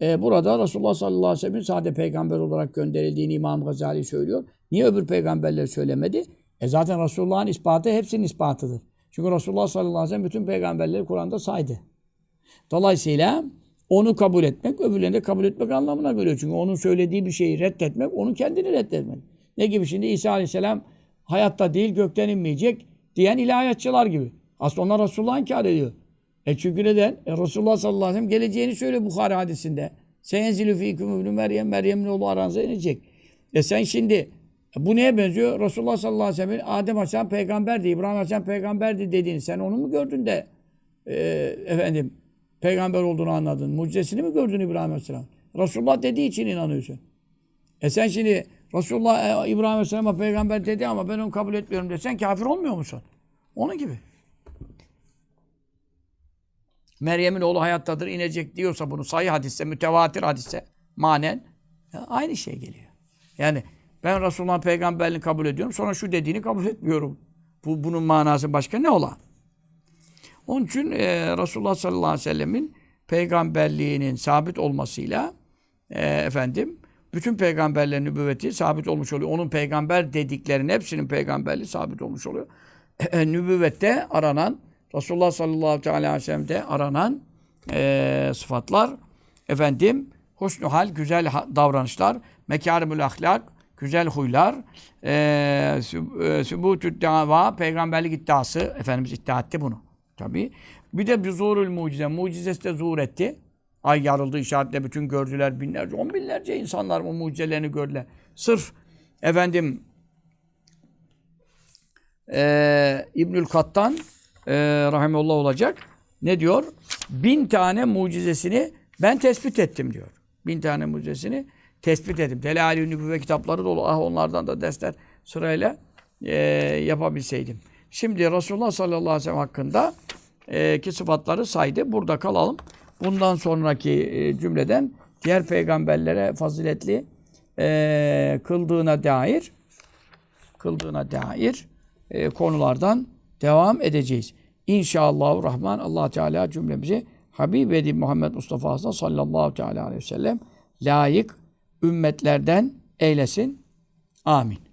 A: e, burada Resulullah sallallahu aleyhi ve sellem'in sade peygamber olarak gönderildiğini İmam Gazali söylüyor. Niye öbür peygamberleri söylemedi? E zaten Resulullah'ın ispatı hepsinin ispatıdır. Çünkü Resulullah sallallahu aleyhi ve sellem bütün peygamberleri Kur'an'da saydı. Dolayısıyla onu kabul etmek, öbürlerini de kabul etmek anlamına geliyor. Çünkü onun söylediği bir şeyi reddetmek, onun kendini reddetmek. Ne gibi şimdi İsa Aleyhisselam hayatta değil gökten inmeyecek diyen ilahiyatçılar gibi. Aslında onlar Resulullah'ı inkar ediyor. E çünkü neden? E Resulullah sallallahu aleyhi ve sellem geleceğini söylüyor Bukhari hadisinde. Seyenzilü fîküm ibn Meryem, Meryem'in oğlu aranıza inecek. E sen şimdi e bu neye benziyor? Resulullah sallallahu aleyhi ve sellem'in Adem Aleyhisselam peygamberdi, İbrahim Aleyhisselam peygamberdi dediğini sen onu mu gördün de e, efendim peygamber olduğunu anladın? Mucizesini mi gördün İbrahim Aleyhisselam? Resulullah dediği için inanıyorsun. E sen şimdi Resulullah e, İbrahim Aleyhisselam'a peygamber dedi ama ben onu kabul etmiyorum desen kafir olmuyor musun? Onun gibi. Meryem'in oğlu hayattadır inecek diyorsa bunu sayı hadisse, mütevatir hadisse manen aynı şey geliyor. Yani ben Resulullah'ın peygamberliğini kabul ediyorum sonra şu dediğini kabul etmiyorum. Bu, bunun manası başka ne ola? Onun için e, Resulullah sallallahu aleyhi ve sellemin peygamberliğinin sabit olmasıyla e, efendim bütün peygamberlerin nübüvveti sabit olmuş oluyor. Onun peygamber dediklerinin hepsinin peygamberliği sabit olmuş oluyor. E, nübüvvette aranan Resulullah sallallahu aleyhi ve sellem'de aranan e, sıfatlar efendim husnü hal, güzel davranışlar, mekârimül ahlak, güzel huylar, e, sü- sübutü dava, peygamberlik iddiası, Efendimiz iddia etti bunu. Tabi. Bir de zuhurul mucize, mucizesi de zuhur etti. Ay yarıldı işaretle bütün gördüler binlerce, on binlerce insanlar o mucizelerini gördüler. Sırf efendim e, İbnül Kattan e, rahimeullah olacak. Ne diyor? Bin tane mucizesini ben tespit ettim diyor. Bin tane mucizesini tespit ettim. Delali Nübüvve kitapları dolu. Ah onlardan da dersler sırayla e, yapabilseydim. Şimdi Resulullah sallallahu aleyhi ve sellem hakkında e, ki sıfatları saydı. Burada kalalım. Bundan sonraki e, cümleden diğer peygamberlere faziletli e, kıldığına dair kıldığına dair e, konulardan devam edeceğiz. İnşallah Rahman Allah Teala cümlemizi Habib Edip Muhammed Mustafa sallallahu teala aleyhi ve sellem layık ümmetlerden eylesin. Amin.